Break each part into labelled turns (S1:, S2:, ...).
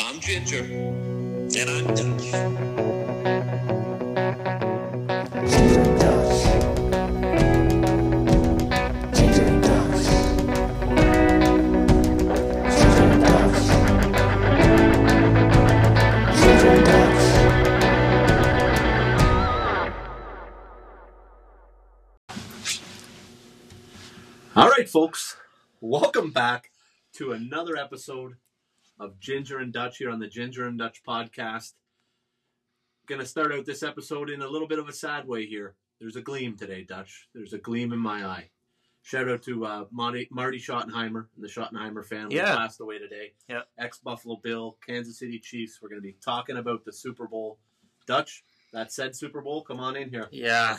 S1: I'm Ginger. And I'm Dutch.
S2: All right, folks, welcome back to another episode of Ginger and Dutch here on the Ginger and Dutch podcast. Gonna start out this episode in a little bit of a sad way here. There's a gleam today, Dutch. There's a gleam in my eye. Shout out to uh, Marty, Marty Schottenheimer and the Schottenheimer family
S3: Yeah.
S2: passed away today.
S3: Yeah.
S2: Ex Buffalo Bill, Kansas City Chiefs. We're gonna be talking about the Super Bowl. Dutch, that said Super Bowl, come on in here.
S3: Yeah,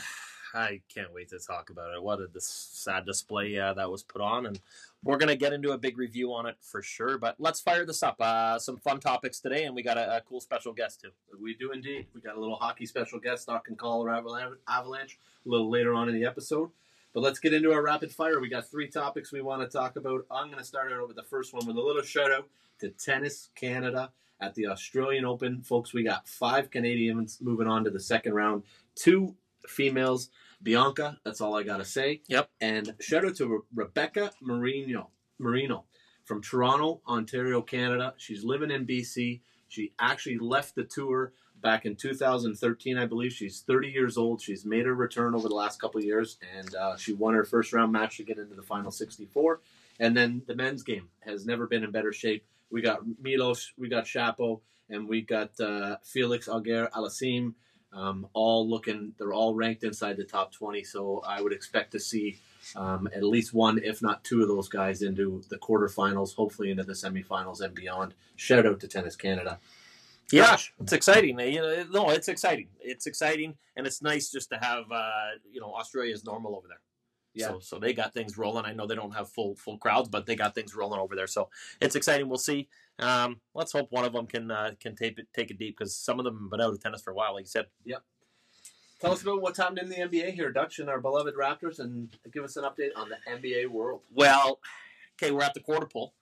S3: I can't wait to talk about it. What a sad display uh, that was put on, and we're gonna get into a big review on it for sure. But let's fire this up. Uh, some fun topics today, and we got a, a cool special guest too.
S2: We do indeed. We got a little hockey special guest talking Colorado Avalan- Avalanche a little later on in the episode. But let's get into our rapid fire. We got three topics we want to talk about. I'm going to start out with the first one with a little shout out to Tennis Canada at the Australian Open. Folks, we got five Canadians moving on to the second round, two females. Bianca, that's all I got to say.
S3: Yep.
S2: And shout out to Re- Rebecca Marino, Marino from Toronto, Ontario, Canada. She's living in BC. She actually left the tour back in 2013, I believe. She's 30 years old. She's made her return over the last couple years, and uh, she won her first round match to get into the final 64. And then the men's game has never been in better shape. We got Milos, we got Shapo, and we got uh, Felix Auger Aliassime. Um, all looking, they're all ranked inside the top 20. So I would expect to see um, at least one, if not two, of those guys into the quarterfinals, hopefully into the semifinals and beyond. Shout out to Tennis Canada.
S3: Yeah,
S2: Josh.
S3: it's exciting. You know, no, it's exciting. It's exciting, and it's nice just to have uh, you know Australia's normal over there.
S2: Yeah.
S3: So, so they got things rolling. I know they don't have full full crowds, but they got things rolling over there. So it's exciting. We'll see. Um, let's hope one of them can uh, can take it take it deep because some of them have been out of tennis for a while. Like you said, Yep.
S2: Tell us about what's happened in the NBA here, Dutch, and our beloved Raptors, and give us an update on the NBA world.
S3: well, okay, we're at the quarter pole.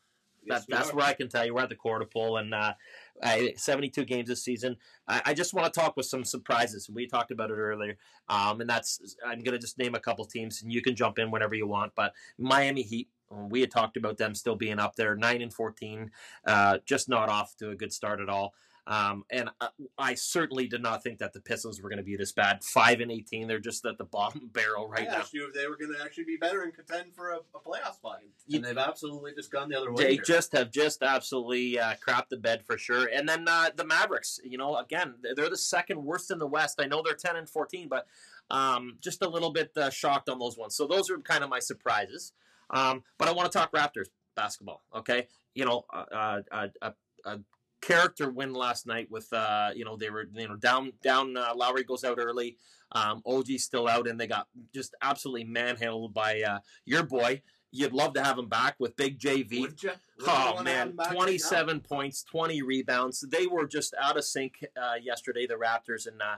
S2: Yes,
S3: that, that's
S2: are.
S3: where I can tell you we're at the quarter pole, and uh, I, 72 games this season. I, I just want to talk with some surprises. We talked about it earlier, um, and that's I'm going to just name a couple teams, and you can jump in whenever you want. But Miami Heat, we had talked about them still being up there, nine and 14, uh, just not off to a good start at all. Um, and I, I certainly did not think that the Pistons were going to be this bad. Five and 18, they're just at the bottom barrel right
S2: I
S3: now.
S2: asked you if they were going to actually be better and contend for a, a playoff spot,
S3: You-
S2: and they've absolutely just gone the other way.
S3: They
S2: here.
S3: just have just absolutely uh, crapped the bed for sure. And then uh, the Mavericks, you know, again, they're- they're the second worst in the West. I know they're ten and fourteen, but um, just a little bit uh, shocked on those ones. So those are kind of my surprises. Um, but I want to talk Raptors basketball. Okay, you know, uh, uh, uh, a, a character win last night with uh, you know they were you know down down. Uh, Lowry goes out early. Um, OG's still out, and they got just absolutely manhandled by uh, your boy. You'd love to have him back with Big JV.
S2: Would you
S3: Oh man,
S2: them back right now?
S3: 27 points, 20 rebounds. They were just out of sync uh, yesterday, the Raptors, and uh,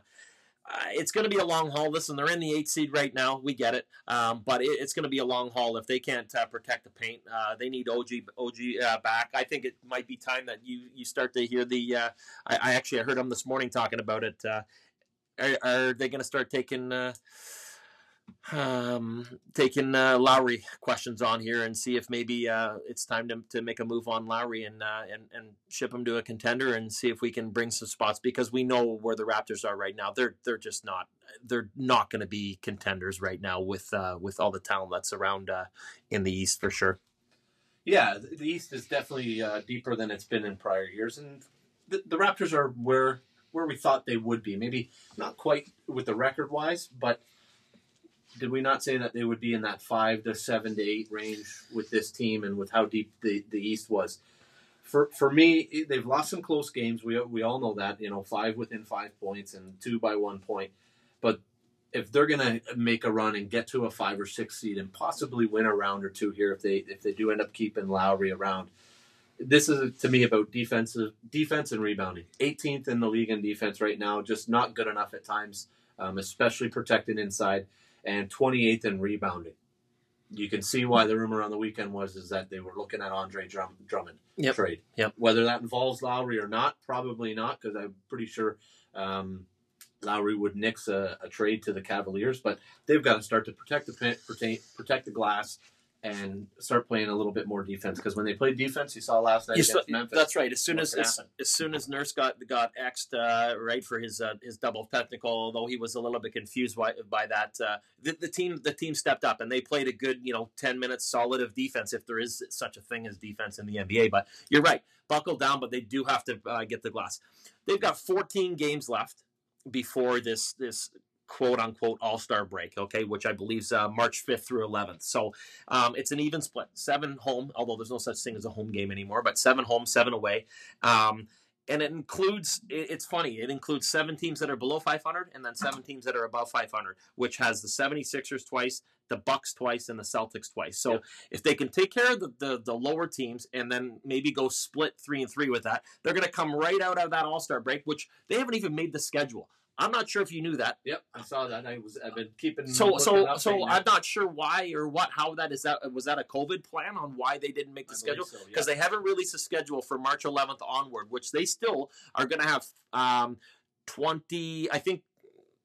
S3: uh, it's going to be a long haul. Listen, they're in the eight seed right now. We get it, um, but it, it's going to be a long haul if they can't uh, protect the paint. Uh, they need OG OG uh, back. I think it might be time that you you start to hear the. Uh, I, I actually I heard him this morning talking about it. Uh, are, are they going to start taking? Um, taking uh, Lowry questions on here and see if maybe uh, it's time to, to make a move on Lowry and, uh, and and ship him to a contender and see if we can bring some spots because we know where the Raptors are right now. They're they're just not they're not going to be contenders right now with uh, with all the talent that's around uh, in the East for sure.
S2: Yeah, the the East is definitely uh, deeper than it's been in prior years, and the, the Raptors are where where we thought they would be. Maybe not quite with the record wise, but did we not say that they would be in that five to seven to eight range with this team and with how deep the, the East was? For for me, they've lost some close games. We we all know that. You know, five within five points and two by one point. But if they're going to make a run and get to a five or six seed and possibly win a round or two here, if they if they do end up keeping Lowry around, this is to me about defensive defense and rebounding. 18th in the league in defense right now, just not good enough at times, um, especially protecting inside, and 28th in rebounding. you can see why the rumor on the weekend was is that they were looking at Andre Drum, Drummond
S3: Yep.
S2: trade.
S3: Yep.
S2: Whether that involves Lowry or not, probably not, because I'm pretty sure um, Lowry would nix a, a trade to the Cavaliers. But they've got to start to protect the protect, protect the glass and start playing a little bit more defense. Because when they played defense, you saw last night
S3: You
S2: against
S3: saw-
S2: Memphis.
S3: that's right. As soon as as, as soon as Nurse got got axed uh, right for his uh, his double technical, although he was a little bit confused by, by that, uh, the, the team the team stepped up and they played a good you know ten minutes solid of defense if there is such a thing as defense in the NBA. But you're right, buckle down, but they do have to uh, get the glass. They've got 14 games left before this this quote unquote All Star break, okay, which I believe is uh, March 5th through 11th. So um, it's an even split, seven home, although there's no such thing as a home game anymore, but seven home, seven away. Um, and it includes, it's funny, it includes seven teams that are below 500 and then seven teams that are above 500, which has the 76ers twice, the Bucks twice, and the Celtics twice. So
S2: Yeah.
S3: if they can take care of the, the, the lower teams and then maybe go split three and three with that, they're going to come right out of that All Star break, which they haven't even made the schedule. I'm not sure if you knew that.
S2: Yep, I saw that. I was I've been keeping
S3: So so so
S2: right.
S3: I'm not sure why or what how that is that was that a COVID plan on why they didn't make the
S2: I
S3: schedule
S2: so, yeah.
S3: because they haven't released a schedule for March 11th onward, which they still are going to have um, 20 I think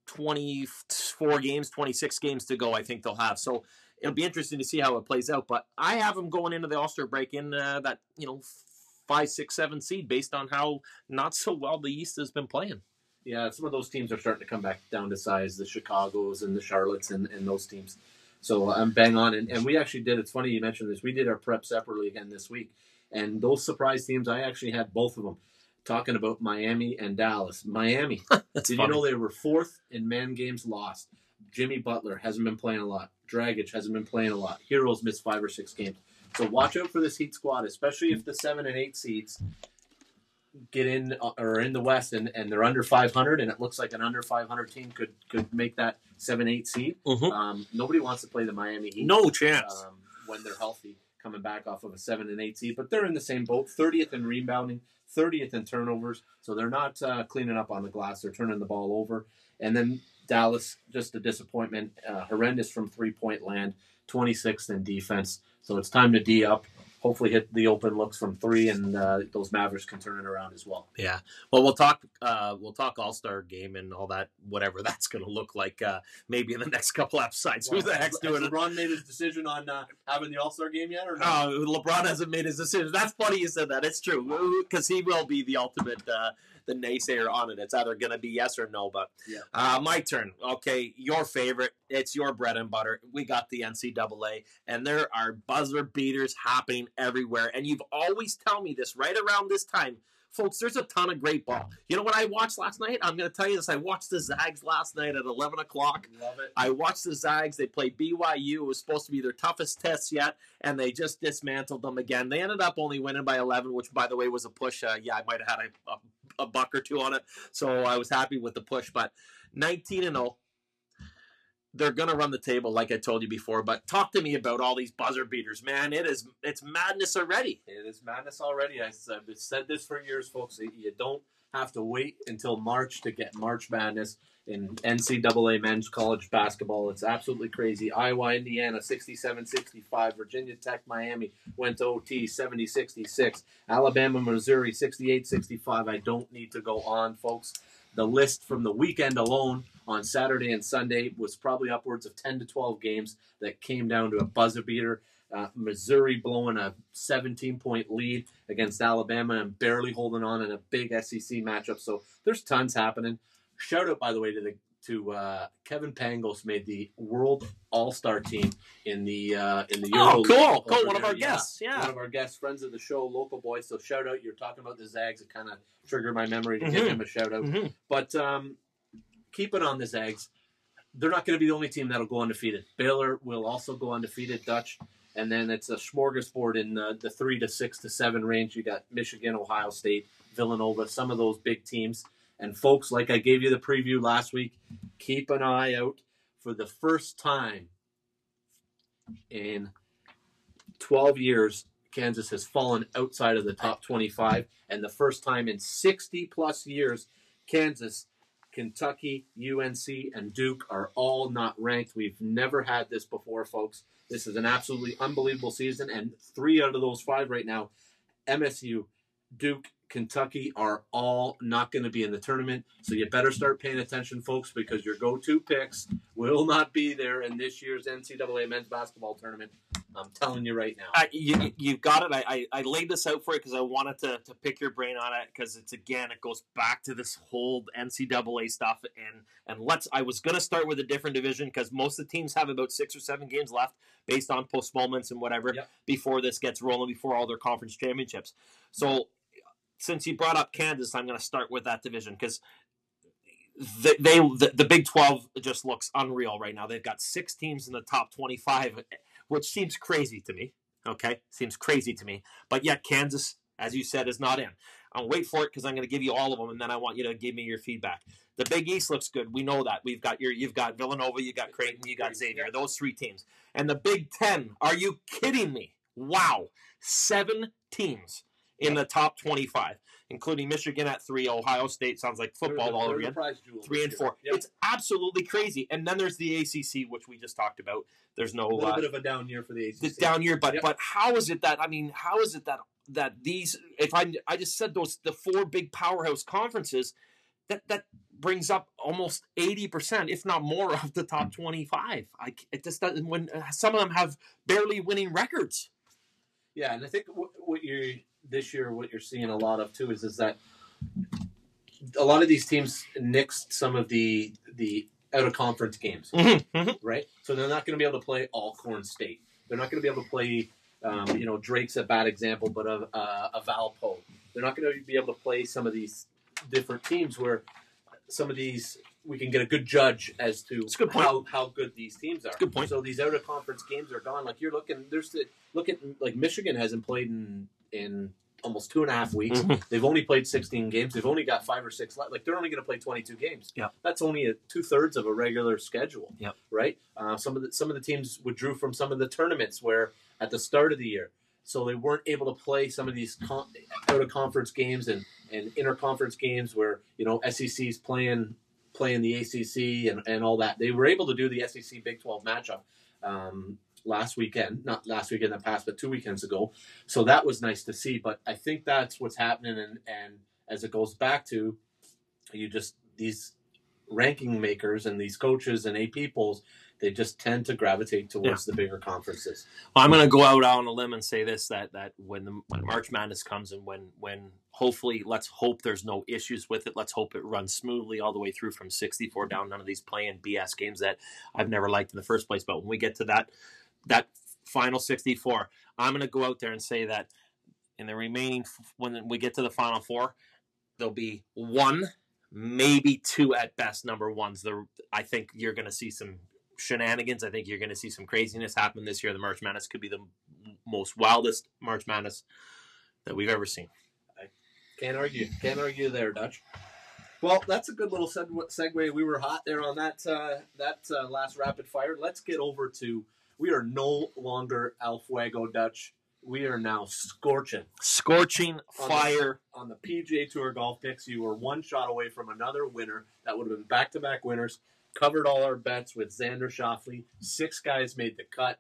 S3: 24 games, 26 games to go. I think they'll have so. It'll be interesting to see how it plays out, but I have them going into the All Star break in uh, that you know five, six, seven seed based on how not so well the East has been playing.
S2: Yeah, some of those teams are starting to come back down to size, the Chicago's and the Charlottes and, and those teams. So I'm bang on. And, and we actually did, it's funny you mentioned this, we did our prep separately again this week. And those surprise teams, I actually had both of them talking about Miami and Dallas. Miami, did
S3: funny.
S2: you know they were fourth in man games lost? Jimmy Butler hasn't been playing a lot. Dragic hasn't been playing a lot. Herro's missed five or six games. So watch out for this Heat squad, especially if the seven and eight seeds get in uh, or in the West and, and they're under 500, and it looks like an under 500 team could could make that seven eight seed.
S3: Mhm.
S2: Um, nobody wants to play the Miami Heat
S3: No chance.
S2: um, when they're healthy, coming back off of a seven and eight seed. But they're in the same boat, 30th in rebounding, 30th in turnovers. So they're not uh, cleaning up on the glass. They're turning the ball over. And then Dallas, just a disappointment, uh, horrendous from three point land, 26th in defense. So it's time to D up. Hopefully, hit the open looks from three, and uh, those Mavericks can turn it around as well.
S3: Yeah. Well, we'll talk. Uh, we'll talk All Star game and all that. Whatever that's going to look like. Uh, maybe in the next couple episodes. Who the heck's
S2: Has
S3: doing it?
S2: LeBron made his decision on uh, having the All Star game yet, or no?
S3: Oh, LeBron hasn't made his decision. That's funny you said that. It's true because he will be the ultimate, uh, the naysayer on it. It's either going to be yes or no. But
S2: Yeah.
S3: uh, my turn. Okay, your favorite. It's your bread and butter. We got the NCAA, and there are buzzer beaters happening everywhere. And you've always tell me this right around this time. Folks, there's a ton of great ball. You know what I watched last night? I'm going to tell you this. I watched the Zags last night at 11 o'clock.
S2: Love it.
S3: I watched the Zags. They played BYU. It was supposed to be their toughest test yet, and they just dismantled them again. They ended up only winning by 11, which, by the way, was a push. Uh, yeah, I might have had a, a, a buck or two on it, so I was happy with the push. But 19 and 0. They're gonna run the table, like I told you before. But talk to me about all these buzzer beaters, man. It is it's madness already.
S2: It is madness already. I- I've said this for years, folks. You don't have to wait until March to get March Madness in NCAA men's college basketball. It's absolutely crazy. Iowa, Indiana, 67 65. Virginia Tech, Miami went to OT, 70 66. Alabama, Missouri, 68 65. I don't need to go on, folks. The list from the weekend alone on Saturday and Sunday was probably upwards of 10 to 12 games that came down to a buzzer beater. Uh, Missouri blowing a 17 point lead against Alabama and barely holding on in a big SEC matchup. So there's tons happening. Shout out, by the way, to the to uh, Kevin Pangos made the World All Star team in the uh, in the Euro
S3: Oh, cool, cool. One of
S2: there.
S3: our
S2: Yeah.
S3: guests,
S2: One of our guests, friends of the show, local boys. So shout out. You're talking about the Zags. It kind of triggered my memory to give
S3: Mhm.
S2: him a shout out.
S3: Mhm.
S2: But um, keep it on the Zags. They're not going to be the only team that'll go undefeated. Baylor will also go undefeated, Dutch. And then it's a smorgasbord in the, the three to six to seven range. You got Michigan, Ohio State, Villanova, some of those big teams. And folks, like I gave you the preview last week, keep an eye out for the first time in 12 years. Kansas has fallen outside of the top 25, and the first time in 60 plus years, Kansas Kentucky, UNC, and Duke are all not ranked. We've never had this before, folks. This is an absolutely unbelievable season, and three out of those five right now, MSU, Duke, Kentucky are all not going to be in the tournament. So you better start paying attention, folks, because your go-to picks will not be there in this year's NCAA men's basketball tournament. I'm telling you right now.
S3: I, you, you got it. I, I, I laid this out for you because I wanted to, to pick your brain on it because it's again it goes back to this whole NCAA stuff and and let's I was gonna start with a different division because most of the teams have about six or seven games left based on postponements and whatever
S2: Yep.
S3: before this gets rolling before all their conference championships. So since you brought up Kansas, I'm gonna start with that division because they, they the, the Big Twelve just looks unreal right now. They've got six teams in the top 25, which seems crazy to me. Okay, seems crazy to me. But yet Kansas, as you said, is not in. I'll wait for it because I'm going to give you all of them, and then I want you to give me your feedback. The Big East looks good. We know that. We've got your, you've got Villanova, you got Creighton, you got Xavier. Those three teams, and the Big Ten. Are you kidding me? Wow, seven teams in the top 25, including Michigan at three. Ohio State sounds like football all over again three and four.
S2: Yep.
S3: It's absolutely crazy. And then there's the ACC, which we just talked about. There's no
S2: a little
S3: uh,
S2: bit of a down year for the ACC.
S3: it's down here, but
S2: Yep.
S3: but how is it that I mean, how is it that that these? If I I just said those the four big powerhouse conferences, that that brings up almost eighty percent, if not more, of the top twenty five. I c- it just doesn't. When some of them have barely winning records.
S2: Yeah, and I think what, what you're this year, what you're seeing a lot of too is is that a lot of these teams nixed some of the the out of conference games, mm-hmm, mm-hmm. right? So they're not going to be able to play Alcorn State. They're not going to be able to play. Um, you know, Drake's a bad example, but a, a, a Valpo. They're not going to be able to play some of these different teams where some of these we can get a good judge as to
S3: good
S2: how, how good these teams are.
S3: good point.
S2: So these out of conference games are gone. Like you're looking, there's the look at like Michigan hasn't played in in almost two and a half weeks.
S3: Mhm.
S2: They've only played 16 games. They've only got five or six left. Like they're only going to play 22 games.
S3: Yeah.
S2: that's only two thirds of a regular schedule.
S3: Yeah.
S2: right. Uh, some of the some of the teams withdrew from some of the tournaments where at the start of the year, so they weren't able to play some of these con- out of conference games and and interconference games where you know SEC's playing playing the ACC and, and all that. They were able to do the SEC Big 12 matchup um, last weekend, not last weekend that passed, but two weekends ago. So that was nice to see. But I think that's what's happening. And, and as it goes back to, you just, these ranking makers and these coaches and AP polls, they just tend to gravitate towards the bigger conferences.
S3: Well, I'm going to go out on a limb and say this: that that when the when March Madness comes and when when hopefully, let's hope there's no issues with it. Let's hope it runs smoothly all the way through from 64 down. None of these playing BS games that I've never liked in the first place. But when we get to that that final 64, I'm going to go out there and say that in the remaining when we get to the final four, there'll be one, maybe two at best number ones. The I think you're going to see some shenanigans. I think you're going to see some craziness happen this year. The March Madness could be the most wildest March Madness that we've ever seen.
S2: Can't argue. Can't argue there, Dutch. Well, that's a good little seg- segue. We were hot there on that uh, that uh, last rapid fire. Let's get over to. We are no longer El Fuego Dutch. We are now scorching
S3: Scorching
S2: On
S3: fire.
S2: on the PGA Tour golf picks. You were one shot away from another winner. That would have been back to back winners. Covered all our bets with Xander Schauffele. Six guys made the cut.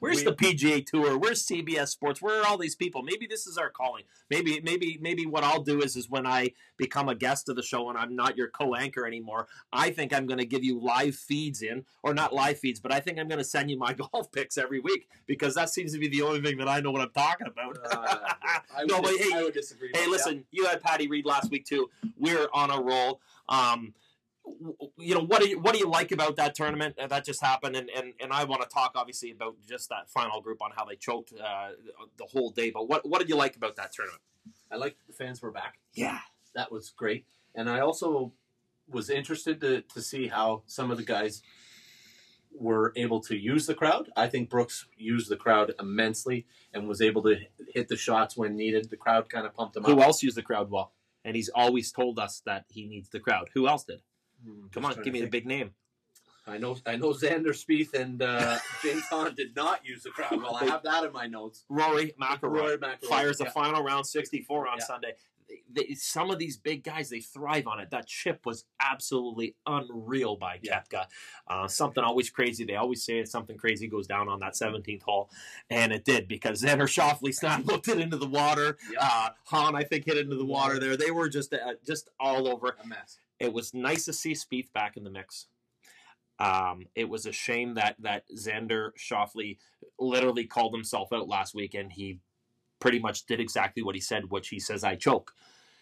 S3: Where's
S2: we-
S3: the PGA Tour? Where's CBS Sports? Where are all these people? Maybe this is our calling. Maybe, maybe, maybe what I'll do is, is when I become a guest of the show and I'm not your co-anchor anymore, I think I'm going to give you live feeds in, or not live feeds, but I think I'm going to send you my golf picks every week because that seems to be the only thing that I know what I'm talking about.
S2: Uh,
S3: No, but
S2: dis-
S3: hey-
S2: I would disagree.
S3: Hey, listen, you had Patty Reed last week too. We're on a roll. Um, you know what do you what do you like about that tournament Uh, that just happened? And and, and I want to talk obviously about just that final group on how they choked uh, the whole day. But what what did you like about that tournament?
S2: I like the fans were back.
S3: Yeah,
S2: that was great. And I also was interested to, to see how some of the guys were able to use the crowd. I think Brooks used the crowd immensely and was able to hit the shots when needed. The crowd kind of pumped him
S3: who
S2: up.
S3: Who else used the crowd well? And he's always told us that he needs the crowd. Who else did?
S2: Hmm,
S3: Come on, give me the big name.
S2: I know I know Xander Spieth and uh, James Hahn did not use the crowd well. I have that in my notes.
S3: Rory McIlroy fires the
S2: yeah.
S3: final round 64 on
S2: Yeah.
S3: Sunday. they, some of these big guys they thrive on it. That chip was absolutely unreal by. Koepka. Uh, something always crazy. They always say something crazy goes down on that 17th hole, and it did because Xander Schauffele snap looked it into the water.
S2: Yep.
S3: Uh, Hahn, I think, hit into the water there. They were just uh, just all over.
S2: A mess.
S3: It was nice to see Spieth back in the mix. Um, it was a shame that that Xander Schauffele literally called himself out last week, and he pretty much did exactly what he said, which he says I choke.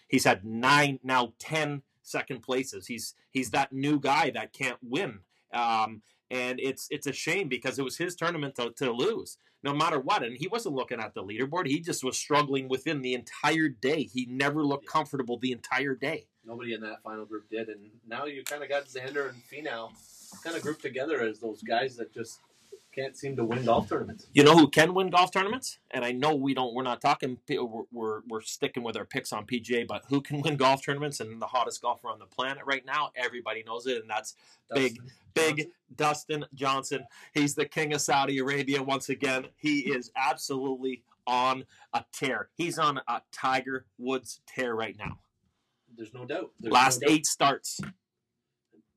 S3: He's had nine now ten second places. He's he's that new guy that can't win. Um, and it's it's a shame because it was his tournament to, to lose no matter what. And he wasn't looking at the leaderboard. He just was struggling within the entire day. He never looked comfortable the entire day.
S2: Nobody in that final group did, and now you kind of got Xander and Finau kind of grouped together as those guys that just can't seem to win golf tournaments.
S3: You know who can win golf tournaments? And I know we don't. We're not talking. We're we're, we're sticking with our picks on PGA, but who can win golf tournaments and the hottest golfer on the planet right now? Everybody knows it, and that's Big,
S2: Dustin
S3: big
S2: Johnson.
S3: Dustin Johnson. He's the king of Saudi Arabia once again. He is absolutely on a tear. He's on a Tiger Woods tear right now.
S2: There's no doubt. There's
S3: Last
S2: no doubt.
S3: eight starts,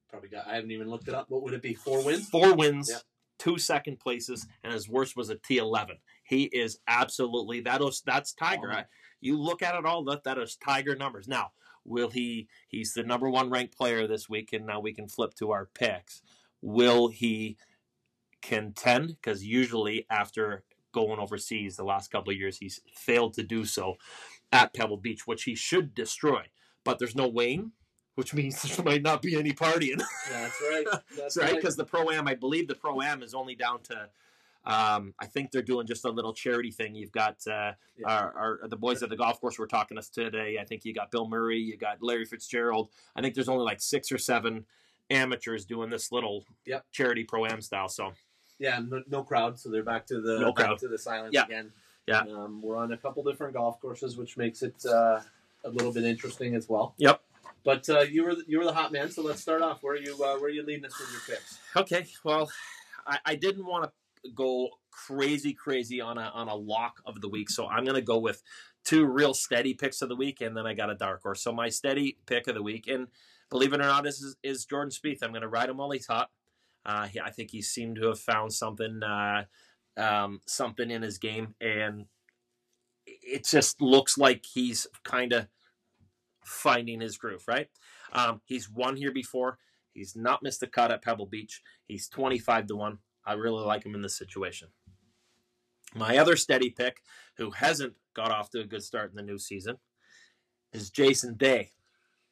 S2: Probably got. I haven't even looked it up. What would it be? Four wins.
S3: four wins,
S2: Yeah.
S3: two second places, and his worst was a T11. He is absolutely that that's Tiger.
S2: Oh.
S3: I- you look at it all, that that is Tiger numbers. Now, will he? He's the number one ranked player this week, and now we can flip to our picks. Will he contend? Because usually after going overseas the last couple of years, he's failed to do so at Pebble Beach, which he should destroy. But there's no Wayne, which means there might not be any partying.
S2: That's right. That's
S3: right, because the pro am, I believe the pro am is only down to. Um, I think they're doing just a little charity thing. You've got uh,
S2: Yeah.
S3: our, our the boys at the golf course were talking to us today. I think you got Bill Murray, you got Larry Fitzgerald. I think there's only like six or seven amateurs doing this little
S2: Yep.
S3: charity pro am style. So
S2: Yeah, no, no crowd, so they're back to the
S3: No
S2: back
S3: crowd.
S2: to the silence
S3: Yeah.
S2: again.
S3: Yeah.
S2: Um, we're on a couple different golf courses, which makes it uh, a little bit interesting as well.
S3: Yep.
S2: But uh, you were the, you were the hot man, so let's start off. Where are you uh, where are you leading us with your picks?
S3: Okay, well, I, I didn't want to go crazy, crazy on a on a lock of the week, so I'm going to go with two real steady picks of the week, and then I got a dark horse. So my steady pick of the week, and believe it or not, is is Jordan Spieth. I'm going to ride him while he's hot. Uh, he, I think he seemed to have found something uh, um, something in his game, and it just looks like he's kind of finding his groove. Right? Um, he's won here before. He's not missed a cut at Pebble Beach. He's 25 to 1. I really like him in this situation. My other steady pick, who hasn't got off to a good start in the new season, is Jason Day.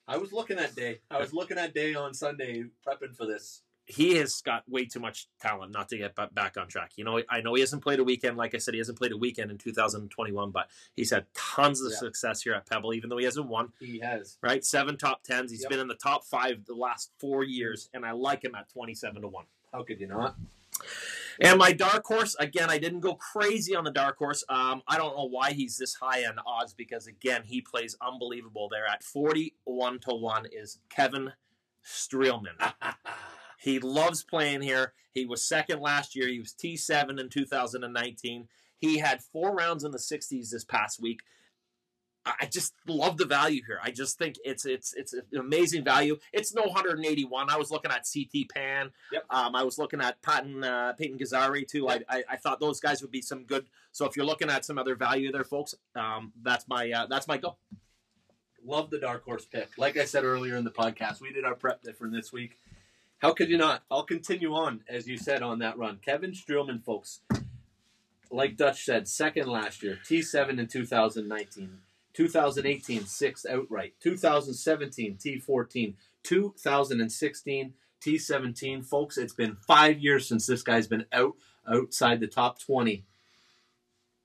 S2: I was looking at Day. I was looking at Day on Sunday, prepping for this.
S3: He has got way too much talent not to get back on track. You know, I know he hasn't played a weekend. Like I said, he hasn't played a weekend in 2021, but he's had tons of
S2: Yeah.
S3: success here at Pebble, even though he hasn't won.
S2: He has.
S3: Right, seven top tens. He's
S2: Yep.
S3: been in the top five the last four years, and I like him at 27 to one.
S2: How could you not?
S3: And my dark horse, again, I didn't go crazy on the dark horse. Um, I don't know why he's this high on odds because, again, he plays unbelievable there. At 41 to 1 is Kevin Streelman. He loves playing here. He was second last year. He was T7 in 2019. He had four rounds in the 60s this past week. I just love the value here. I just think it's it's it's an amazing value. It's no 181. I was looking at CT Pan.
S2: Yep.
S3: Um, I was looking at Patton uh, Peyton Kizzire too.
S2: Yep.
S3: I, I I thought those guys would be some good. So if you're looking at some other value there, folks, um, that's my uh, that's my go.
S2: Love the dark horse pick. Like I said earlier in the podcast, we did our prep different this week. How could you not? I'll continue on, as you said, on that run. Kevin Streelman, folks, like Dutch said, second last year, T7 in 2019, 2018, sixth outright, 2017, T14, 2016, T17. Folks, it's been five years since this guy's been out outside the top 20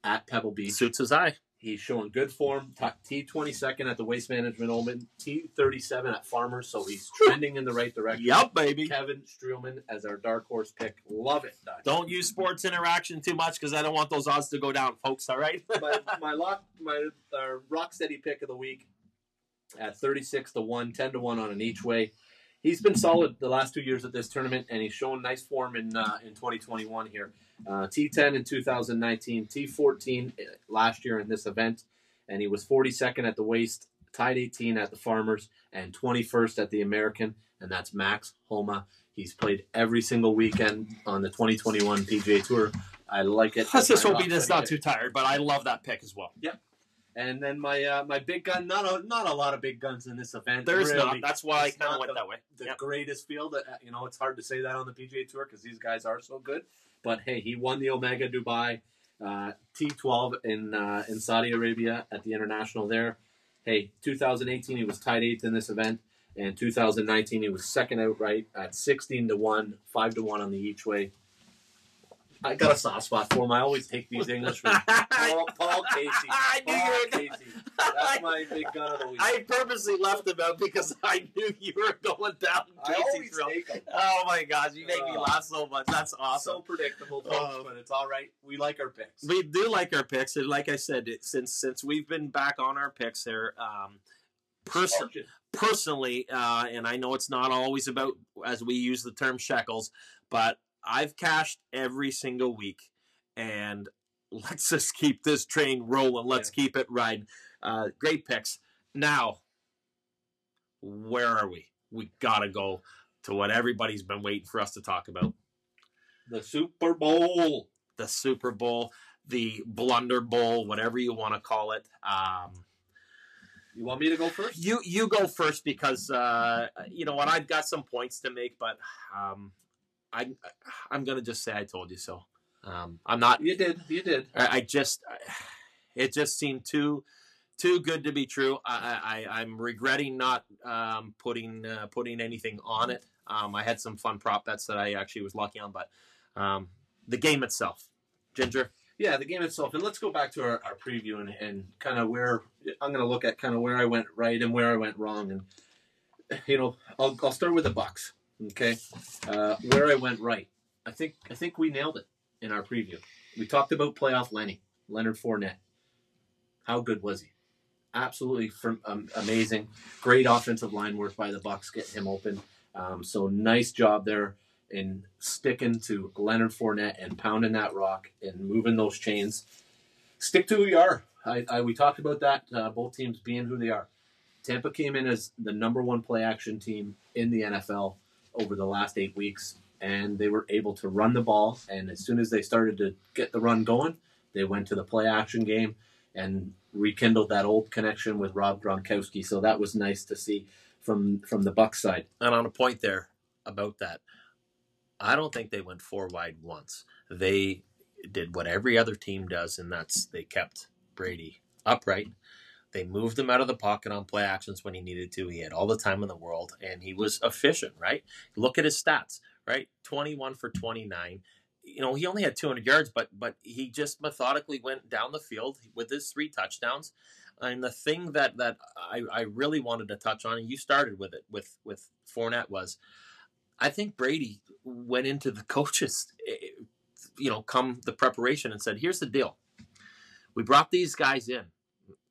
S2: at Pebble Beach.
S3: Suits his eye.
S2: He's showing good form. T twenty second at the Waste Management Open. T thirty seven at Farmers. So he's trending in the right direction.
S3: Yep, baby.
S2: Kevin Streelman as our dark horse pick. Love it. Dutch.
S3: Don't use sports interaction too much because I don't want those odds to go down, folks. All right.
S2: my my lock my uh, rock steady pick of the week at thirty six to one, 10 to one on an each way. He's been solid the last two years at this tournament, and he's shown nice form in uh, in 2021 here. Uh, T10 in 2019, T14 last year in this event, and he was 42nd at the Waste tied 18 at the Farmers and 21st at the American, and that's Max Homa. He's played every single weekend on the 2021 PGA Tour. I like it.
S3: Let's just hope he
S2: rock
S3: is not too tired, but I love that pick as well.
S2: And then my uh, my big gun. Not a not a lot of big guns in this event.
S3: There's
S2: really.
S3: not. That's why I kind of went
S2: the-
S3: that way.
S2: the
S3: Yep.
S2: greatest field. Uh, You know, it's hard to say that on the PGA Tour because these guys are so good. But hey, he won the Omega Dubai uh, T12 in uh, in Saudi Arabia at the international there. Hey, 2018 he was tied eighth in this event, and 2019 he was second outright at 16 to one, five to one on the each way. I got a soft spot for him. I always take these Englishmen. Paul, Paul Casey.
S3: I knew
S2: Paul
S3: you were
S2: Casey. That's my big gun of the week.
S3: I purposely left him out because I knew you were going down Casey's road. Oh my gosh, you make me
S2: Oh.
S3: laugh so much. That's awesome.
S2: So predictable, folks,
S3: Oh.
S2: but it's all right. We like our picks.
S3: We do like our picks, and like I said, it, since since we've been back on our picks here, um, person, personally, uh, and I know it's not always about as we use the term shekels, but I've cashed every single week, and let's just keep this train rolling. Let's keep it riding. Uh, great picks. Now, where are we? We gotta go to what everybody's been waiting for us to talk about:
S2: The Super Bowl.
S3: the Super Bowl, the Blunder Bowl, whatever you want to call it. Um,
S2: You want me to go first?
S3: You you go first because uh, you know what I've got some points to make, but um, I I'm gonna just say I told you so. Um, I'm not.
S2: You did. You did.
S3: I, I just it just seemed too too good to be true. I, I I'm regretting not um, putting uh, putting anything on it. Um, I had some fun prop bets that I actually was lucky on, but um, the game itself, Ginger.
S2: Yeah, the game itself. And let's go back to our, our preview and, and kind of where I'm going to look at kind of where I went right and where I went wrong. And, you know, I'll, I'll start with the Bucks. Okay. Uh, where I went right. I think, I think we nailed it in our preview. We talked about playoff Lenny, Leonard Fournette. How good was he? Absolutely from, um, amazing. Great offensive line work by the Bucks getting him open. Um, so nice job there in sticking to Leonard Fournette and pounding that rock and moving those chains. Stick to who you are. I, I we talked about that. Uh, both teams being who they are. Tampa came in as the number one play action team in the NFL over the last eight weeks, and they were able to run the ball. And as soon as they started to get the run going, they went to the play action game and rekindled that old connection with Rob Gronkowski. So that was nice to see from from the Bucks side.
S3: And on a point there about that, I don't think they went four wide once. They did what every other team does, and that's they kept Brady upright. They moved him out of the pocket on play actions when he needed to. He had all the time in the world, and he was efficient, right? Look at his stats, right? 21 for 29. You know, he only had 200 yards, but but he just methodically went down the field with his three touchdowns. And the thing that that I, I really wanted to touch on, and you started with it with with Fournette was, I think Brady went into the coaches, eh, you know, come the preparation and said, "Here's the deal. We brought these guys in,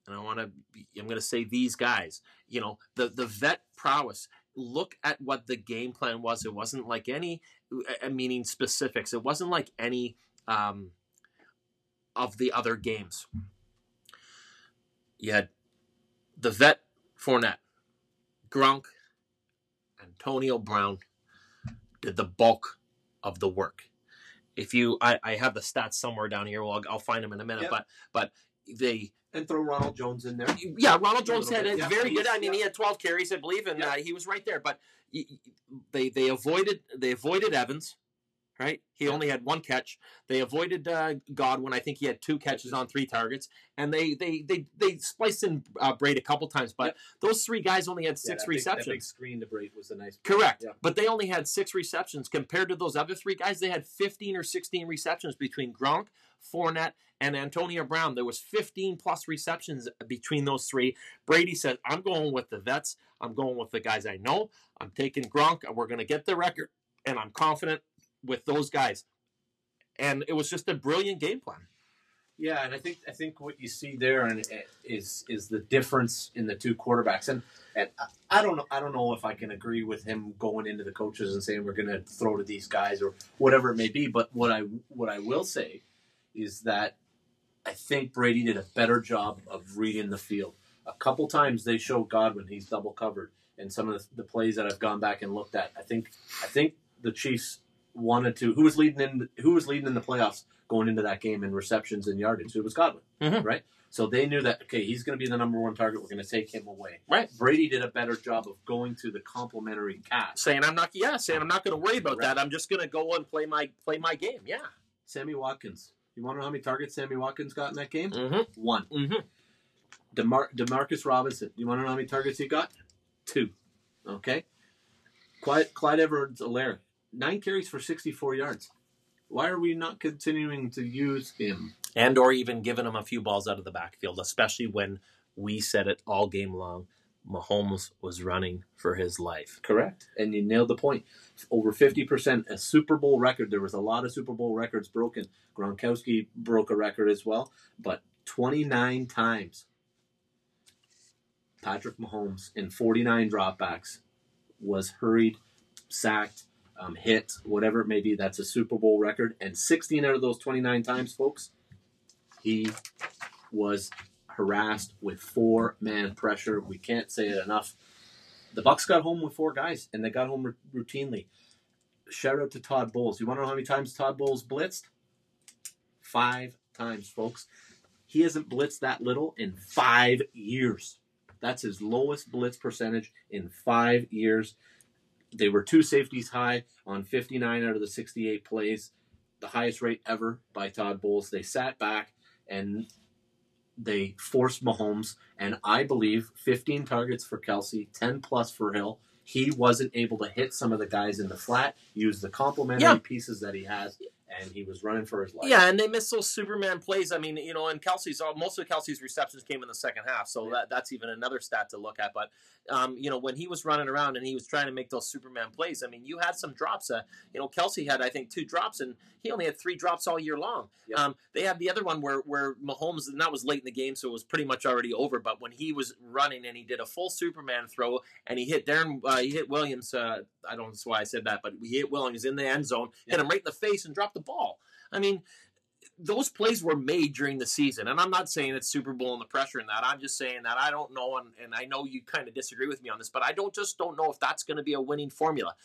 S3: and I want to. I'm going to say these guys. You know, the the vet prowess. Look at what the game plan was. It wasn't like any, uh, meaning specifics. It wasn't like any um, of the other games. You had the vet Fournette, Gronk, Antonio Brown did the bulk of the work. If you, I, I have the stats somewhere down here. Well, I'll, I'll find them in a minute.
S2: Yep.
S3: But but they,
S2: And throw Ronald Jones in there.
S3: yeah, Ronald Jones
S2: little
S3: had
S2: bit,
S3: it
S2: yeah.
S3: very good. I mean,
S2: yeah.
S3: he had 12 carries, I believe, and
S2: Yeah.
S3: uh, he was right there. But they they avoided they avoided Evans, right? He only had one catch. They avoided uh, Godwin. I think he had two catches on three targets, and they they they they spliced in uh, Brate a couple times. But those three guys only had six
S2: that big-
S3: receptions.
S2: that big screen to break was a nice.
S3: Correct.
S2: Yeah.
S3: But they only had six receptions compared to those other three guys. They had 15 or 16 receptions between Gronk, Fournette, and Antonio Brown. There was 15 plus receptions between those three. Brady said, I'm going with the vets. I'm going with the guys I know. I'm taking Gronk, and we're going to get the record. And I'm confident with those guys. And it was just a brilliant game plan.
S2: Yeah, and I think I think what you see there and eh, is is the difference in the two quarterbacks. And, and I- I don't know I don't know if I can agree with him going into the coaches and saying we're going to throw to these guys or whatever it may be. But what I what I will say is that I think Brady did a better job of reading the field, A couple times they show Godwin he's double covered, and some of the, the plays that I've gone back and looked at, I think I think the Chiefs wanted to. Who was leading in? Who was leading in the playoffs going into that game in receptions and yardage? It was Godwin,
S3: Mhm.
S2: right? So they knew that okay, he's going to be the number one target. We're going to take him away.
S3: Right.
S2: Brady did a better job of going to the complementary cast.
S3: saying I'm not. Yeah, saying I'm not going to worry about
S2: Correct.
S3: that. I'm just going to go and play my play my game. Yeah.
S2: Sammy Watkins. You want to know how many targets Sammy Watkins got in that game?
S3: Mm-hmm.
S2: One.
S3: Mm-hmm.
S2: DeMar- Demarcus Robinson. You want to know how many targets he got? Two. Okay. Clyde, Clyde Edwards Helaire. Nine carries for 64 yards. Why are we not continuing to use him?
S3: And or even giving him a few balls out of the backfield, especially when we said it all game long. Mahomes was running for his life.
S2: Correct. And you nailed the point. Over 50%, a Super Bowl record. There was a lot of Super Bowl records broken. Gronkowski broke a record as well, but 29 times Patrick Mahomes in 49 dropbacks was hurried, sacked, um, hit, whatever it may be. That's a Super Bowl record. And 16 out of those 29 times, folks, he was harassed with four man pressure. We can't say it enough. The Bucks got home with four guys, and they got home r- routinely. Shout out to Todd Bowles. You want to know how many times Todd Bowles blitzed? Five times, folks. He hasn't blitzed that little in five years. That's his lowest blitz percentage in five years. They were two safeties high on 59 out of the 68 plays, the highest rate ever by Todd Bowles. They sat back and they forced Mahomes, and I believe 15 targets for Kelce, 10 plus for Hill. He wasn't able to hit some of the guys in the flat, use the complementary
S3: Yeah.
S2: pieces that he has, and he was running for his life.
S3: Yeah, and they missed those Superman plays. I mean, you know, and Kelce's uh, most of Kelce's receptions came in the second half, so that that's even another stat to look at. But um, you know, when he was running around and he was trying to make those Superman plays, I mean, you had some drops. Uh, you know, Kelce had I think two drops, and he only had three drops all year long.
S2: Yep.
S3: Um, they had the other one where where Mahomes, and that was late in the game, so it was pretty much already over. But when he was running and he did a full Superman throw and he hit Darren, uh, he hit Williams. Uh, I don't know why I said that, but he hit Williams in the end zone, hit him right in the face, and dropped the ball. I mean, those plays were made during the season, and I'm not saying it's Super Bowl and the pressure in that. I'm just saying that I don't know, and, and I know you kind of disagree with me on this, but I don't just don't know if that's going to be a winning formula.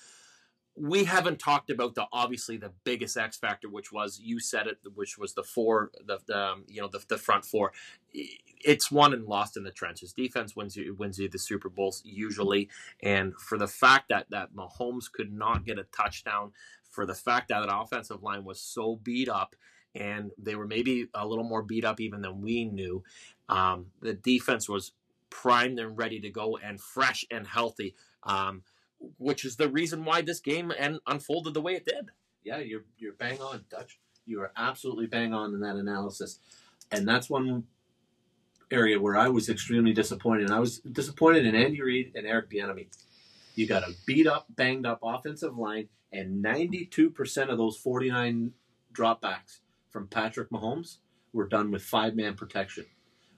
S3: We haven't talked about the obviously the biggest X factor, which was you said it, which was the four, the, the um, you know the, the front four. It's won and lost in the trenches. Defense wins you wins you the Super Bowls usually, and for the fact that that Mahomes could not get a touchdown, for the fact that that offensive line was so beat up and they were maybe a little more beat up even than we knew. Um, the defense was primed and ready to go and fresh and healthy, um, which is the reason why this game and unfolded the way it did.
S2: yeah, you're you're bang on, Dutch. You are absolutely bang on in that analysis, and that's one area where I was extremely disappointed. And I was disappointed in Andy Reid and Eric Bieniemy. You got a beat up, banged up offensive line, and 92 percent of those 49 dropbacks from Patrick Mahomes were done with five man protection.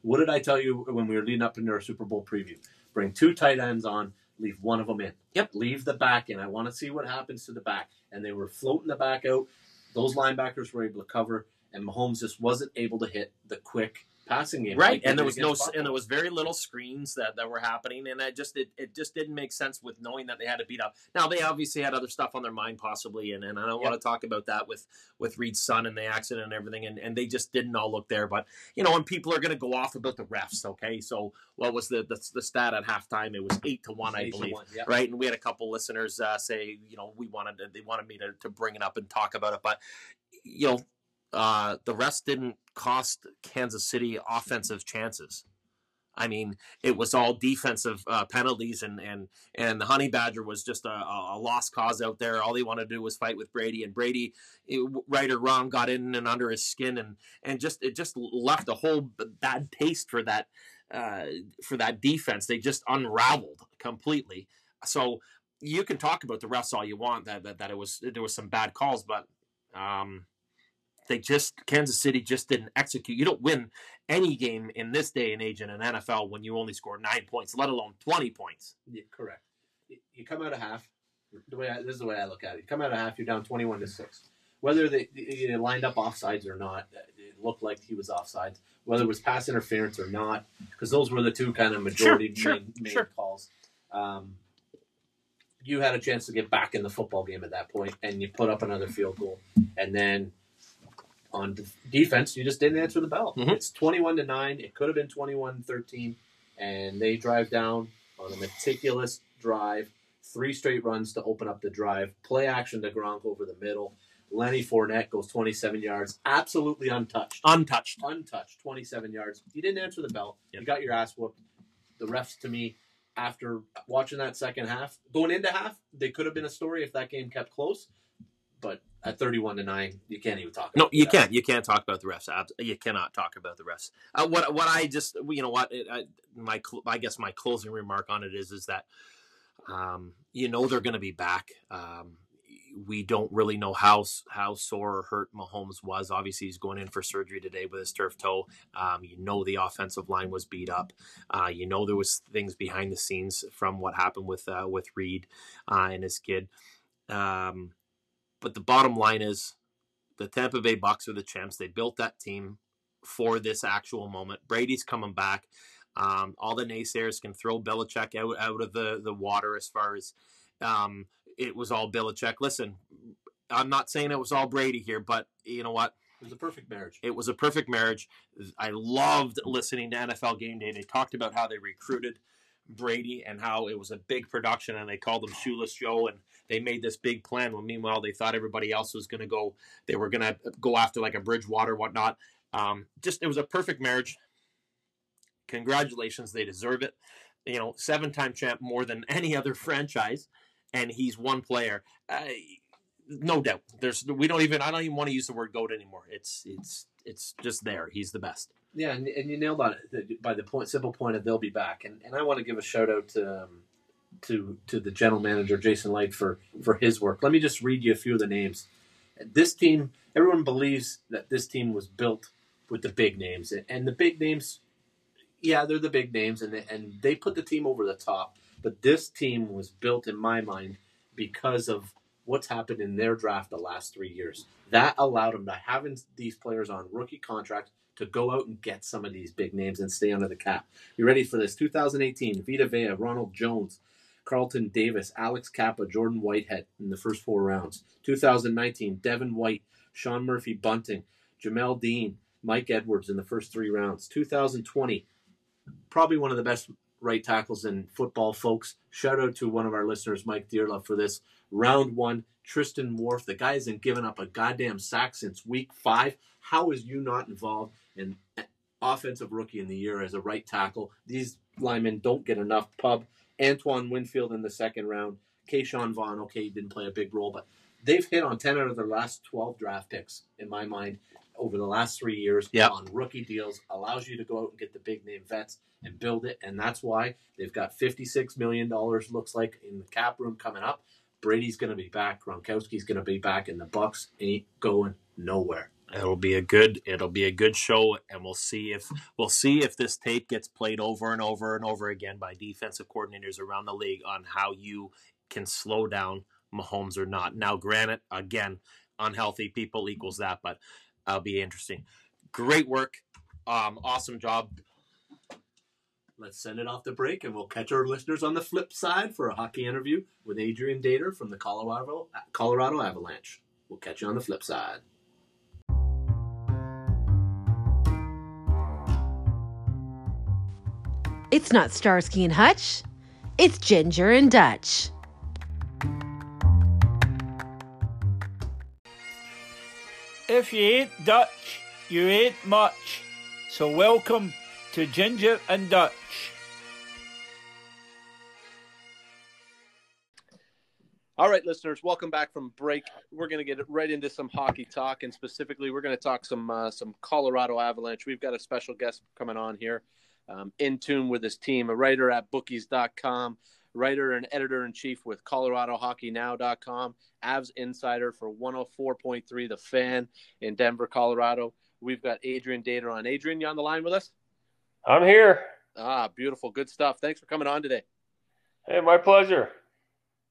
S2: What did I tell you when we were leading up into our Super Bowl preview? Bring two tight ends on, leave one of them in.
S3: Yep.
S2: Leave the back in. I want to see what happens to the back. And they were floating the back out. Those linebackers were able to cover, and Mahomes just wasn't able to hit the quick passing game.
S3: right and there was no
S2: against
S3: and there was very little screens that, that were happening and it just it, it just didn't make sense with knowing that they had to beat up now they obviously had other stuff on their mind possibly and, and i don't
S2: Yep.
S3: want to talk about that with with Reid's son and the accident and everything and, and they just didn't all look there but you know and people are going to go off about the refs okay so what was the, the the stat at halftime it was eight to one i believe
S2: one, yeah.
S3: right? And we had a couple listeners uh, say, you know, we wanted to, they wanted me to, to bring it up and talk about it, but you know, uh, the rest didn't cost Kansas City offensive chances. I mean, it was all defensive uh, penalties, and and and the Honey Badger was just a, a lost cause out there. All he wanted to do was fight with Brady, and Brady, it- right or wrong, got in and under his skin, and and just it just left a whole bad taste for that uh, for that defense. They just unraveled completely. So you can talk about the refs all you want that that, that it was there was some bad calls, but um, they just Kansas City just didn't execute. You don't win any game in this day and age in an NFL when you only score nine points, let alone twenty points.
S2: Yeah, correct. You- come out of half. The way I, this is the way I look at it. You come out of half. You're down 21 to six. Whether they you lined up offsides or not, it looked like he was offside, whether it was pass interference or not, because those were the two kind of majority
S3: Sure,
S2: main, main
S3: sure.
S2: calls. Um, you had a chance to get back in the football game at that point, and you put up another field goal, and then on de- defense, you just didn't answer the bell.
S3: Mhm.
S2: It's twenty-one to nine. It could have been 21-13, and they drive down on a meticulous drive, three straight runs to open up the drive, play action to Gronk over the middle. Lenny Fournette goes 27 yards, absolutely untouched.
S3: Untouched.
S2: Untouched, 27 yards. You didn't answer the bell.
S3: Yep.
S2: You got your ass whooped. The refs, to me, after watching that second half, going into half, they could have been a story if that game kept close. But at 31 to 9, you can't even talk
S3: No, you
S2: that.
S3: can't. You can't talk about the refs. You cannot talk about the refs. Uh, what what I just you know what it, I, my I guess my closing remark on it is is that um, you know they're going to be back. Um, we don't really know how how sore or hurt Mahomes was. Obviously, he's going in for surgery today with his turf toe. Um, you know the offensive line was beat up. Uh, you know there was things behind the scenes from what happened with uh, with Reid uh, and his kid. Um, but the bottom line is the Tampa Bay Bucks are the champs. They built that team for this actual moment. Brady's coming back. Um, all the naysayers can throw Belichick out, out of the, the water as far as um, it was all Belichick. Listen, I'm not saying it was all Brady here, but you know what?
S2: It was a perfect marriage.
S3: It was a perfect marriage. I loved listening to NFL Game Day. They talked about how they recruited Brady and how it was a big production, and they called him Shoeless Joe, and they made this big plan. When meanwhile they thought everybody else was going to go, they were going to go after like a Bridgewater, whatnot. Um, just it was a perfect marriage. Congratulations, they deserve it. You know, seven-time champ, more than any other franchise, and he's one player. Uh, no doubt. There's we don't even I don't even want to use the word goat anymore. It's it's it's just there. He's the best.
S2: Yeah, and, and you nailed on it by the point, simple point of they'll be back. And, and I want to give a shout out to um, to to the general manager Jason Licht for for his work. Let me just read you a few of the names. This team, everyone believes that this team was built with the big names, and, the big names, yeah, they're the big names, and they, and they put the team over the top. But this team was built, in my mind, because of what's happened in their draft the last three years. That allowed them to having these players on rookie contracts to go out and get some of these big names and stay under the cap. You ready for this? 2018, Vita Vea, Ronald Jones, Carlton Davis, Alex Cappa, Jordan Whitehead in the first four rounds. 2019, Devin White, Sean Murphy Bunting, Jamel Dean, Mike Edwards in the first three rounds. 2020, probably one of the best right tackles in football, folks. Shout out to one of our listeners, Mike Dearlove, for this. Round one, Tristan Wirfs. The guy hasn't given up a goddamn sack since week five. How is you not involved in offensive rookie in the year as a right tackle? These linemen don't get enough pub. Antoine Winfield in the second round. Ke'Shawn Vaughn, okay, he didn't play a big role, but they've hit on 10 out of their last 12 draft picks, in my mind, over the last three years
S3: Yep.
S2: on rookie deals. Allows you to go out and get the big name vets and build it. And that's why they've got $56 million, looks like, in the cap room coming up. Brady's going to be back. Gronkowski's going to be back, and the Bucks ain't going nowhere.
S3: It'll be a good it'll be a good show and we'll see if we'll see if this tape gets played over and over and over again by defensive coordinators around the league on how you can slow down Mahomes or not. Now granted, again, unhealthy people equals that, but that'll be interesting. Great work. Um, awesome job.
S2: Let's send it off the break, and we'll catch our listeners on the flip side for a hockey interview with Adrian Dater from the Colorado Colorado Avalanche. We'll catch you on the flip side.
S4: It's not Starsky and Hutch. It's Ginger and Dutch.
S5: If you ain't Dutch, you ain't much. So welcome to Ginger and Dutch.
S2: All right, listeners, welcome back from break. We're going to get right into some hockey talk, and specifically, we're going to talk some uh, some Colorado Avalanche. We've got a special guest coming on here, um, in tune with his team, a writer at Bookies.com, writer and editor in chief with ColoradoHockeyNow.com, Avs insider for 104.3 The Fan in Denver, Colorado. We've got Adrian Dater on. Adrian, you on the line with us?
S6: I'm here.
S2: Ah, beautiful, good stuff. Thanks for coming on today.
S6: Hey, my pleasure.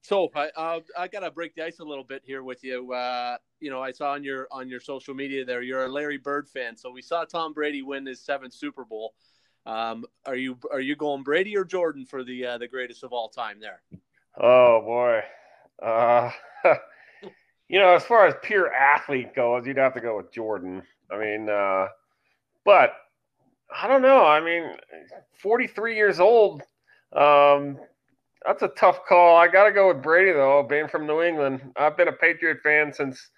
S2: So I uh, I gotta break the ice a little bit here with you. Uh, you know, I saw on your on your social media there you're a Larry Bird fan. So we saw Tom Brady win his seventh Super Bowl. Um, are you are you going Brady or Jordan for the uh, the greatest of all time there?
S7: Oh boy, uh, you know, as far as pure athlete goes, you'd have to go with Jordan. I mean, uh, but I don't know. I mean, 43 years old. Um, that's a tough call. I got to go with Brady though, being from New England. I've been a Patriot fan since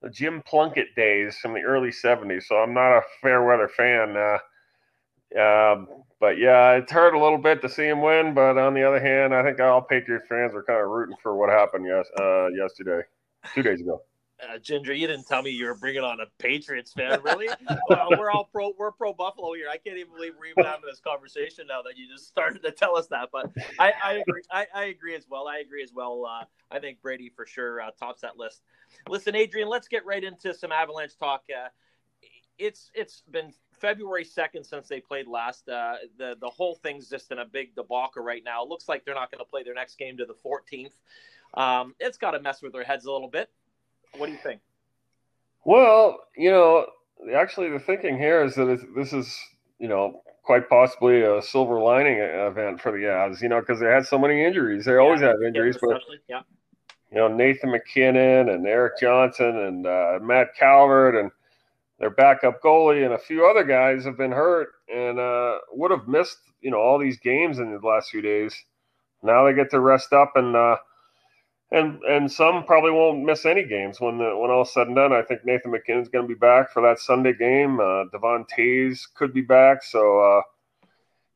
S7: the Jim Plunkett days from the early 70s, so I'm not a fair weather fan. Uh, um, but yeah, it's hurt a little bit to see him win. But on the other hand, I think all Patriot fans were kind of rooting for what happened yes, uh, yesterday, two days ago.
S3: Uh, Ginger, you didn't tell me you were bringing on a Patriots fan, really? well, we're all pro. We're pro Buffalo here. I can't even believe we're even having this conversation now that you just started to tell us that. But I, I agree. I, I, agree as well. I agree as well. Uh, I think Brady for sure uh, tops that list. Listen, Adrian, let's get right into some Avalanche talk. Uh, it's it's been February second since they played last. Uh, the the whole thing's just in a big debacle right now. It looks like they're not going to play their next game to the 14th. Um, it's got to mess with their heads a little bit. What do you think?
S7: Well, you know, actually, the thinking here is that this is, you know, quite possibly a silver lining event for the Avs. You know, because they had so many injuries. They yeah, always have injuries, but
S3: yeah.
S7: you know, Nathan MacKinnon and Erik Johnson and uh, Matt Calvert and their backup goalie and a few other guys have been hurt and uh, would have missed, you know, all these games in the last few days. Now they get to rest up and. Uh, and and some probably won't miss any games when the when all said and done. I think Nathan MacKinnon's going to be back for that Sunday game. Uh, Devon Toews could be back. So uh,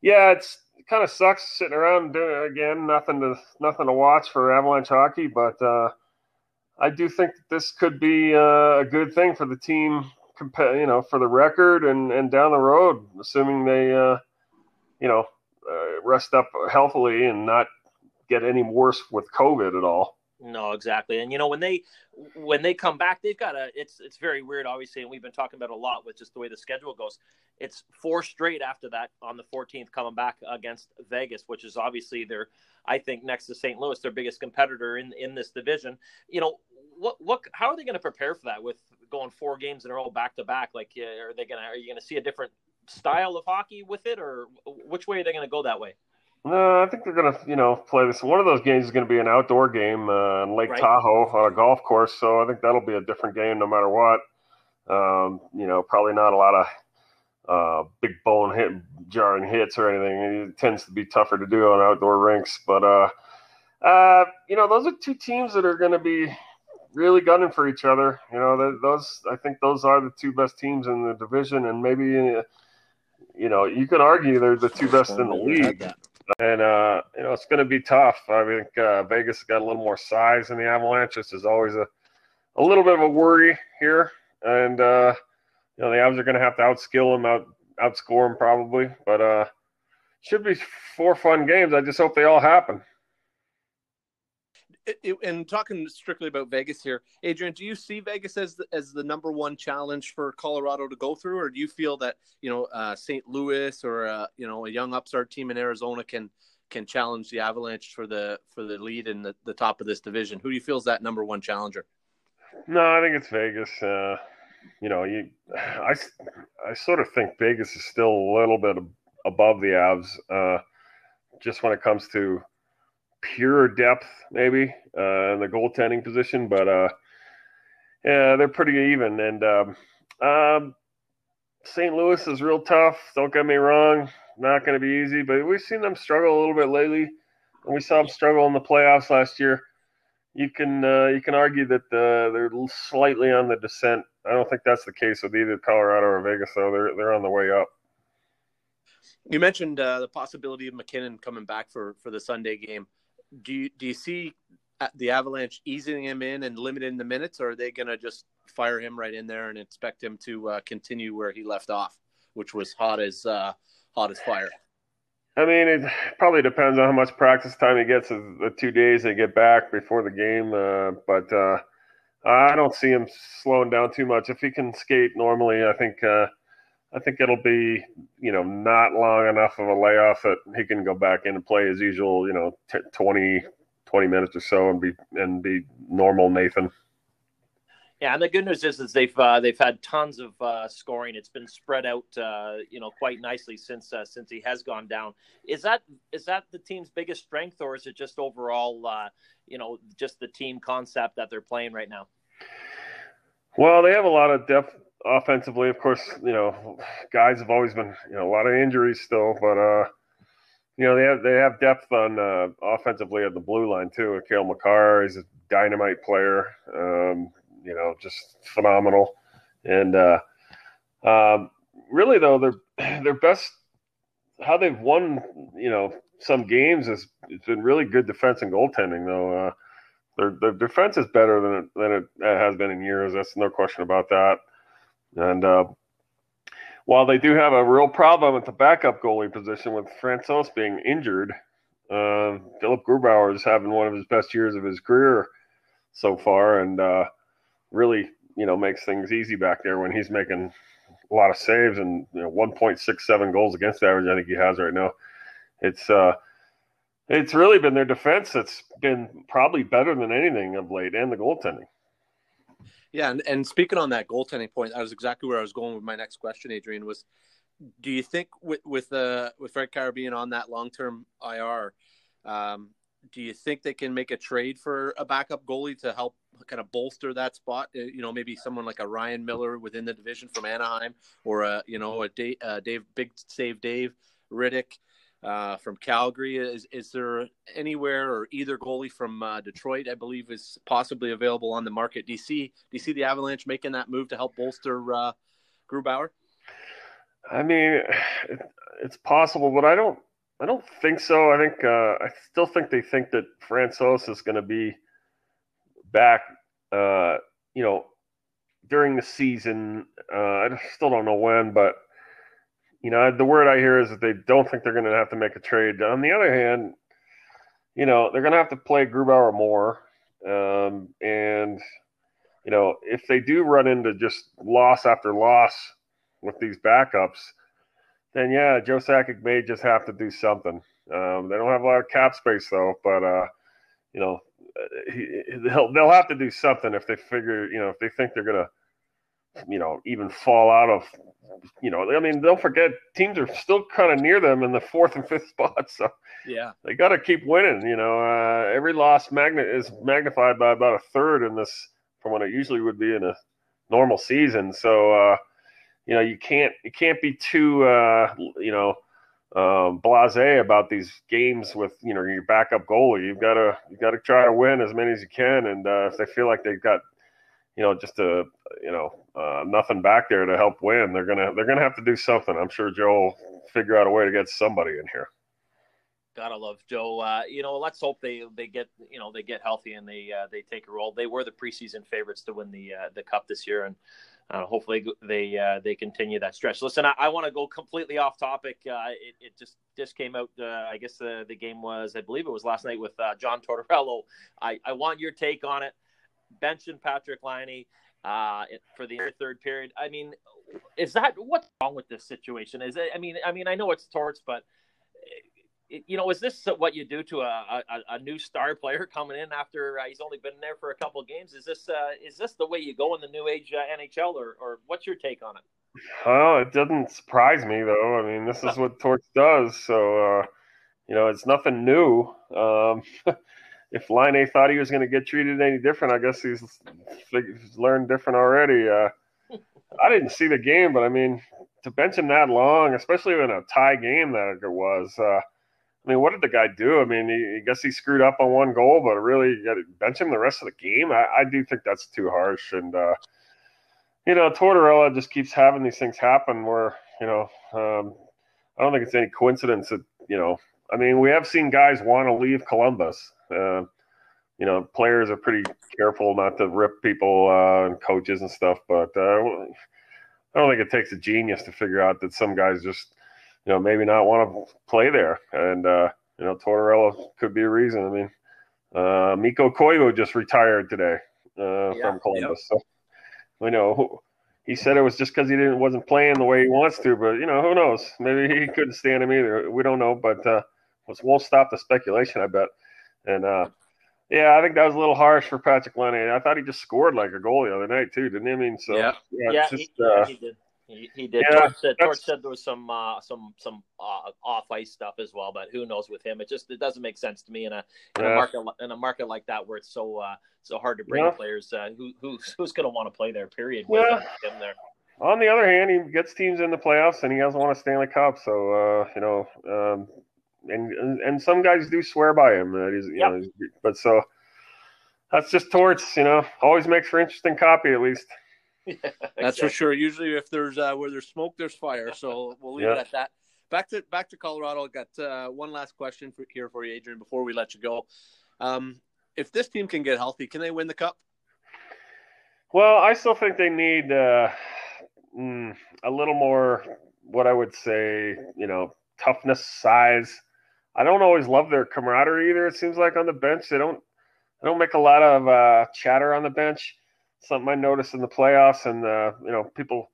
S7: yeah, it's it kind of sucks sitting around doing again nothing to nothing to watch for Avalanche hockey, but uh, I do think this could be uh, a good thing for the team. You know, for the record and and down the road, assuming they uh, you know uh, rest up healthily and not get any worse with COVID at all.
S3: No, exactly. And you know when they when they come back, they've got a. It's it's very weird, obviously, and we've been talking about a lot with just the way the schedule goes. It's four straight after that on the 14th, coming back against Vegas, which is obviously their, I think, next to St. Louis, their biggest competitor in in this division. You know what what how are they going to prepare for that with going four games in a row back to back? Like, are they gonna are you going to see a different style of hockey with it, or which way are they going to go that way?
S7: No, I think they're gonna, you know, play this. One of those games is gonna be an outdoor game uh, in Lake right. Tahoe on a golf course, so I think that'll be a different game no matter what. Um, you know, probably not a lot of uh, big bone hit, jarring hits or anything. It tends to be tougher to do on outdoor rinks, but uh, uh, you know, those are two teams that are going to be really gunning for each other. You know, those I think those are the two best teams in the division, and maybe you know you can argue they're the two best in the league and uh, you know it's going to be tough. I think uh, Vegas got a little more size in the Avalanche. This is always a a little bit of a worry here, and uh, you know the Avs are going to have to outskill them, out outscore them probably, but uh, should be four fun games. I just hope they all happen
S2: and talking strictly about Vegas here, Adrian, do you see Vegas as the, as the number one challenge for Colorado to go through, or do you feel that you know uh, St. Louis or uh, you know a young upstart team in Arizona can can challenge the Avalanche for the for the lead in the, the top of this division? Who do you feel is that number one challenger?
S7: No, I think it's Vegas. Uh, you know, you I I sort of think Vegas is still a little bit above the Avs, uh, just when it comes to pure depth, maybe uh, in the goaltending position, but uh, yeah, they're pretty even. And um, um, St. Louis is real tough. Don't get me wrong, not going to be easy, but we've seen them struggle a little bit lately. And we saw them struggle in the playoffs last year. You can uh, you can argue that uh, they're slightly on the descent. I don't think that's the case with either Colorado or Vegas, though. They're they're on the way up.
S2: You mentioned uh, the possibility of MacKinnon coming back for for the Sunday game do you do you see the Avalanche easing him in and limiting the minutes, or are they going to just fire him right in there and expect him to uh, continue where he left off, which was hot as uh, hot as fire?
S7: I mean, it probably depends on how much practice time he gets the two days they get back before the game. Uh, but uh, I don't see him slowing down too much. If he can skate normally, I think uh, I think it'll be, you know, not long enough of a layoff that he can go back in and play as usual, you know, t- 20, 20 minutes or so and be and be normal Nathan.
S3: Yeah, and the good news is, is they've uh, they've had tons of uh, scoring. It's been spread out, uh, you know, quite nicely since uh, since he has gone down. Is that is that the team's biggest strength, or is it just overall, uh, you know, just the team concept that they're playing right now?
S7: Well, they have a lot of depth offensively. Of course, you know, guys have always been, you know, a lot of injuries still, but uh, you know, they have they have depth on uh, offensively at the blue line too. Cale Makar is a dynamite player. Um, you know, just phenomenal. And uh, um, really, though, their their best how they've won, you know, some games has it's been really good defense and goaltending. Though uh, their their defense is better than it, than it has been in years. That's no question about that. And uh, while they do have a real problem at the backup goalie position with Francouz being injured, uh, Philip Grubauer is having one of his best years of his career so far, and uh, really, you know, makes things easy back there when he's making a lot of saves and you know 1.67 goals against average. I think he has right now. It's uh, it's really been their defense that's been probably better than anything of late, and the goaltending.
S6: Yeah, and, and speaking on that goaltending point, that was exactly where I was going with my next question, Adrian. Was do you think with with uh, with Fred Carabin on that long term IR, um, do you think they can make a trade for a backup goalie to help kind of bolster that spot? Uh, you know, maybe someone like a Ryan Miller within the division from Anaheim, or a you know a Dave, uh, Dave Big Save Dave Rittich uh, from Calgary. Is is there anywhere or either goalie from uh, Detroit? I believe is possibly available on the market. Do you see do you see the Avalanche making that move to help bolster uh, Grubauer?
S7: I mean, it, it's possible, but I don't. I don't think so. I think uh, I still think they think that Francouz is going to be back. Uh, you know, during the season. Uh, I still don't know when, but you know, the word I hear is that they don't think they're going to have to make a trade. On the other hand, you know, they're going to have to play Grubauer more, um, and you know, if they do run into just loss after loss with these backups then yeah, Joe Sakic may just have to do something. Um, they don't have a lot of cap space though, but uh, you know, he, they'll they'll have to do something if they figure, you know, if they think they're gonna, you know, even fall out of, you know, I mean, don't forget teams are still kind of near them in the fourth and fifth spot, so
S6: yeah,
S7: they got to keep winning. You know, uh, every loss magnet is magnified by about a third in this from what it usually would be in a normal season. So. Uh, you know you can't you can't be too uh, you know um, blasé about these games with you know your backup goalie. You've got to you got to try to win as many as you can, and uh, if they feel like they've got you know just a you know uh, nothing back there to help win, they're gonna they're gonna have to do something. I'm sure Joe will figure out a way to get somebody in here.
S3: Gotta love Joe. Uh, you know, let's hope they they get you know they get healthy and they uh, they take a role. They were the preseason favorites to win the uh, the cup this year, and uh, hopefully they uh, they continue that stretch. Listen, I, I want to go completely off topic. Uh, it, it, just just came out. I guess the the game was, I believe it was last night with John Tortorella. I, I want your take on it. Benching Patrik Laine uh, for the third period. I mean, is that what's wrong with this situation? Is it? I mean, I mean, I know it's torts, but you know, is this what you do to a, a, a new star player coming in after uh, he's only been there for a couple of games? Is this uh, is this the way you go in the new age uh, NHL, or, or what's your take on it?
S7: Well, it doesn't surprise me though. I mean, this is what Torts does, so uh, you know, it's nothing new. Um, if Laine thought he was going to get treated any different, I guess he's, he's learned different already. Uh, I didn't see the game, but I mean, to bench him that long, especially in a tie game that it was. Uh, I mean, what did the guy do? I mean, he, I guess he screwed up on one goal, but really, got to bench him the rest of the game. I, I do think that's too harsh. And, uh, you know, Tortorella just keeps having these things happen where, you know, um, I don't think it's any coincidence that, you know, I mean, we have seen guys want to leave Columbus. Uh, you know, players are pretty careful not to rip people uh, and coaches and stuff, but uh, I don't think it takes a genius to figure out that some guys just you know, maybe not want to play there. And, uh, you know, Tortorella could be a reason. I mean, uh, Mikko Koivu just retired today uh, yeah, from Columbus. So, you know, he said it was just because he didn't wasn't playing the way he wants to, but you know, who knows? Maybe he couldn't stand him either. We don't know, but uh, we'll stop the speculation. I bet. And uh, Yeah, I think that was a little harsh for Patrick Lenny. I thought he just scored like a goal the other night too, didn't he? I mean, so
S6: Yeah.
S7: yeah,
S3: Yeah,
S7: it's
S3: he,
S7: just,
S3: yeah,
S7: uh,
S3: he did. He, he did.
S7: Yeah,
S3: Torts said,
S7: Torts
S3: said there was some uh, some some uh, off ice stuff as well, but who knows with him? It just it doesn't make sense to me in a in a market in a market like that where it's so uh, so hard to bring
S7: Yeah.
S3: players. Uh, who who's who's going to want to play there? Period.
S7: Yeah.
S3: Him there.
S7: on the other hand, he gets teams in the playoffs and he hasn't won a Stanley Cup. So uh, you know, um, and, and and some guys do swear by him that he's you
S3: Yep.
S7: know, he's- but so that's just torts. You know, always makes for interesting copy at least.
S6: That's for sure. Usually, if there's uh, where there's smoke, there's fire. So we'll leave it at that. Back to back to Colorado. I got uh, one last question for, here for you, Adrian, before we let you go. Um, if this team can get healthy, can they win the cup?
S7: Well, I still think they need uh, mm, a little more, what I would say, you know, toughness, size. I don't always love their camaraderie either. It seems like on the bench they don't, they don't make a lot of uh, chatter on the bench. Something I noticed in the playoffs, and uh, you know, people,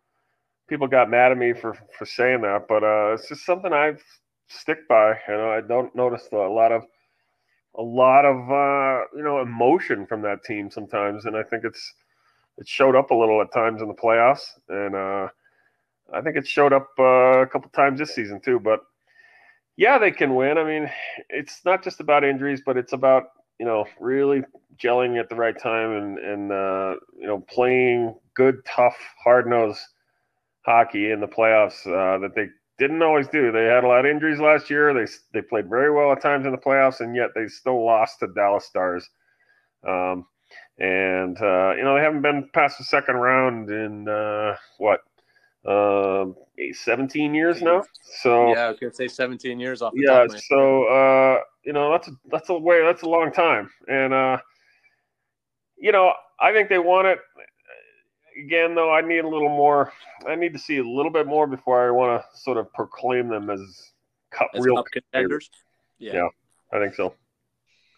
S7: people got mad at me for for saying that, but uh, it's just something I stick by. You know, I don't notice a lot of, a lot of uh, you know, emotion from that team sometimes, and I think it's it showed up a little at times in the playoffs, and uh, I think it showed up uh, a couple times this season too. But yeah, they can win. I mean, it's not just about injuries, but it's about you know really gelling at the right time and and uh, you know playing good, tough, hard nosed hockey in the playoffs uh, that they didn't always do. They had a lot of injuries last year. They they played very well at times in the playoffs, and yet they still lost to Dallas Stars. Um, and uh, you know they haven't been past the second round in uh, what um, 17 years now. So
S6: Yeah, I was gonna say 17 years off. The
S7: yeah,
S6: top of my
S7: so uh, you know that's a, that's a way that's a long time, and uh, you know I think they want it. Again, though, I need a little more. I need to see a little bit more before I want to sort of proclaim them as cup
S6: As
S7: real.
S6: contenders. Yeah.
S7: Yeah. I think so.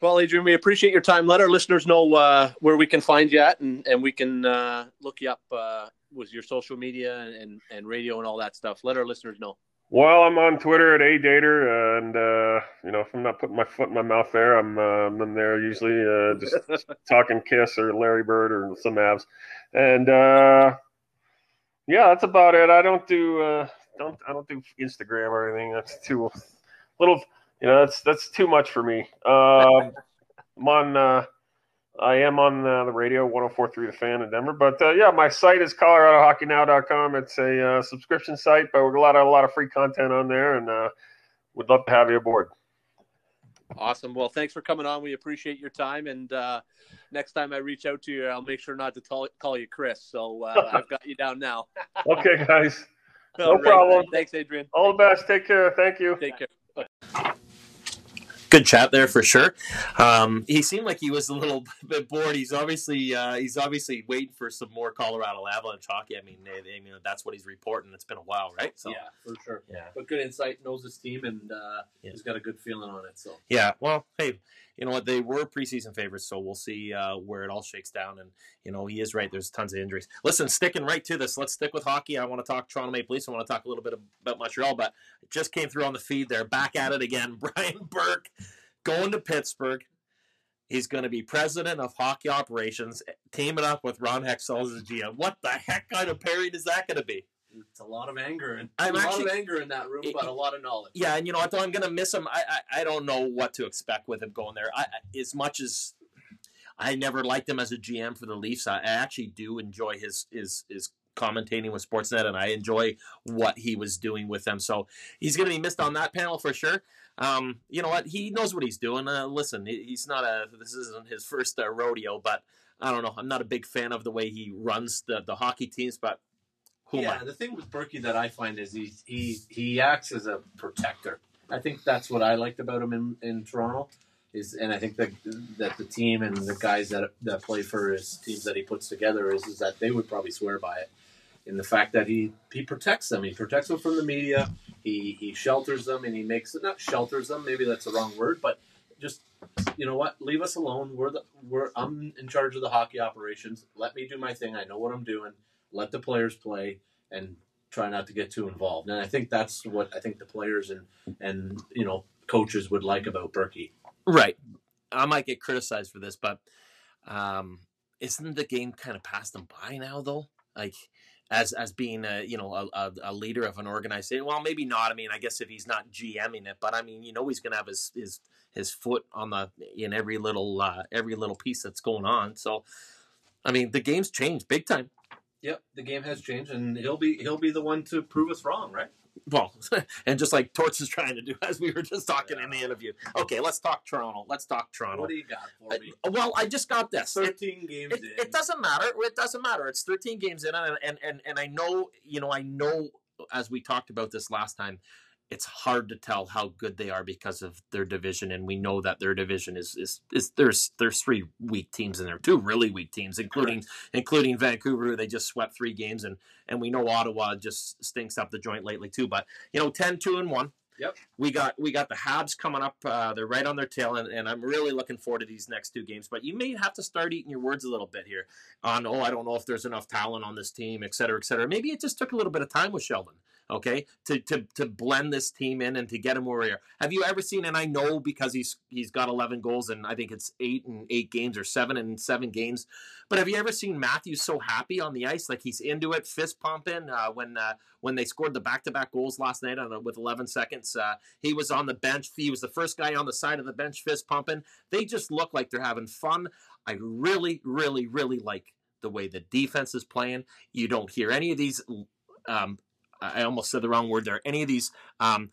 S6: Well, Adrian, we appreciate your time. Let our listeners know uh, where we can find you at, and, and we can uh, look you up uh, with your social media and, and, radio and all that stuff. Let our listeners know.
S7: Well, I'm on Twitter at adater, and uh, you know if I'm not putting my foot in my mouth there, I'm uh, I'm there usually uh, just talking Kiss or Larry Bird or some Avs, and uh, yeah, that's about it. I don't do uh, don't I don't do Instagram or anything. That's too little. You know, that's that's too much for me. Um, I'm on. I am on uh, the radio 104.3 The Fan in Denver, but uh, yeah, my site is ColoradoHockeyNow.com. It's a uh, subscription site, but we've got a lot of a lot of free content on there, and uh, would love to have you aboard.
S6: Awesome. Well, thanks for coming on. We appreciate your time. And uh, next time I reach out to you, I'll make sure not to call, call you Chris. So uh, I've got you down now.
S7: Okay, guys, No
S6: right.
S7: problem.
S6: Thanks, Adrian.
S7: all the best. Take care. Thank you.
S6: Take care.
S3: Good chat there for sure. Um, he seemed like he was a little bit bored. He's obviously uh, he's obviously waiting for some more Colorado Avalanche hockey. I mean, they, they, you know, that's what he's reporting. It's been a while, right? So
S2: yeah, for sure.
S3: yeah,
S2: But good insight, knows his team, and uh,
S3: Yeah.
S2: he's got a good feeling on it. So
S3: yeah. Well, hey, you know what? They were preseason favorites, so we'll see uh, where it all shakes down. And you know, he is right. There's tons of injuries. Listen, sticking right to this. Let's stick with hockey. I want to talk Toronto Maple Leafs. I want to talk a little bit about Montreal, but it just came through on the feed. They're back at it again. Brian Burke going to Pittsburgh. He's going to be president of hockey operations, teaming up with Ron Hextall as GM. What the heck kind of pairing is that going to be?
S2: It's a lot of anger and
S3: I'm
S2: a lot
S3: actually-
S2: of anger in that room,
S3: It-
S2: but a lot of knowledge.
S3: Yeah, and you know what? Though I'm going to miss him. I, I I don't know what to expect with him going there. I, I- as much as I never liked him as a GM for the Leafs, I, I actually do enjoy his his his commentating with Sportsnet, and I enjoy what he was doing with them. So he's going to be missed on that panel for sure. Um, you know what? He knows what he's doing. Uh, listen, he's not a. This isn't his first uh, rodeo, but I don't know. I'm not a big fan of the way he runs the the hockey teams, but
S2: yeah, the thing with Burkie that I find is he he he acts as a protector. I think that's what I liked about him in, in Toronto. Is and I think that that the team and the guys that that play for his teams that he puts together is is that they would probably swear by it. In the fact that he he protects them, he protects them from the media. He he shelters them and he makes it not shelters them. Maybe that's the wrong word, but just you know what? Leave us alone. We're the we're I'm in charge of the hockey operations. Let me do my thing. I know what I'm doing. Let the players play and try not to get too involved. And I think that's what I think the players and and you know coaches would like about Burkie.
S3: Right. I might get criticized for this, but um, isn't the game kind of passed them by now though? Like as as being a you know a, a, leader of an organization. Well, maybe not. I mean, I guess if he's not GMing it, but I mean, you know, he's gonna have his his his foot on the in every little uh, every little piece that's going on. So, I mean, the game's changed big time.
S2: Yep, the game has changed, and he'll be he'll be the one to prove us wrong, right?
S3: well, and just like Torts is trying to do, as we were just talking yeah. in the interview. Okay, let's talk Toronto. Let's talk Toronto.
S2: What do you got for me?
S3: Well, I just got this.
S2: Thirteen it, games
S3: it,
S2: in.
S3: It doesn't matter. It doesn't matter. It's thirteen games in, and and and and I know, you know, I know, as we talked about this last time, it's hard to tell how good they are because of their division, and we know that their division is is, is there's there's three weak teams in there, two really weak teams, including Correct. including Vancouver, they just swept three games, and and we know Ottawa just stinks up the joint lately too. But you know, 10, 2, and one.
S2: Yep.
S3: We got we got the Habs coming up. Uh, they're right on their tail, and, and I'm really looking forward to these next two games. But you may have to start eating your words a little bit here on oh I don't know if there's enough talent on this team, et cetera, et cetera. Maybe it just took a little bit of time with Sheldon okay, to to to blend this team in and to get him where we are. Have you ever seen? And I know because he's he's got 11 goals and I think it's eight and eight games or seven and seven games. But have you ever seen Matthews so happy on the ice, like he's into it, fist pumping uh, when uh, when they scored the back to back goals last night on, with 11 seconds? Uh, he was on the bench. He was the first guy on the side of the bench, fist pumping. They just look like they're having fun. I really, really, really like the way the defense is playing. You don't hear any of these um, I almost said the wrong word there. Any of these um,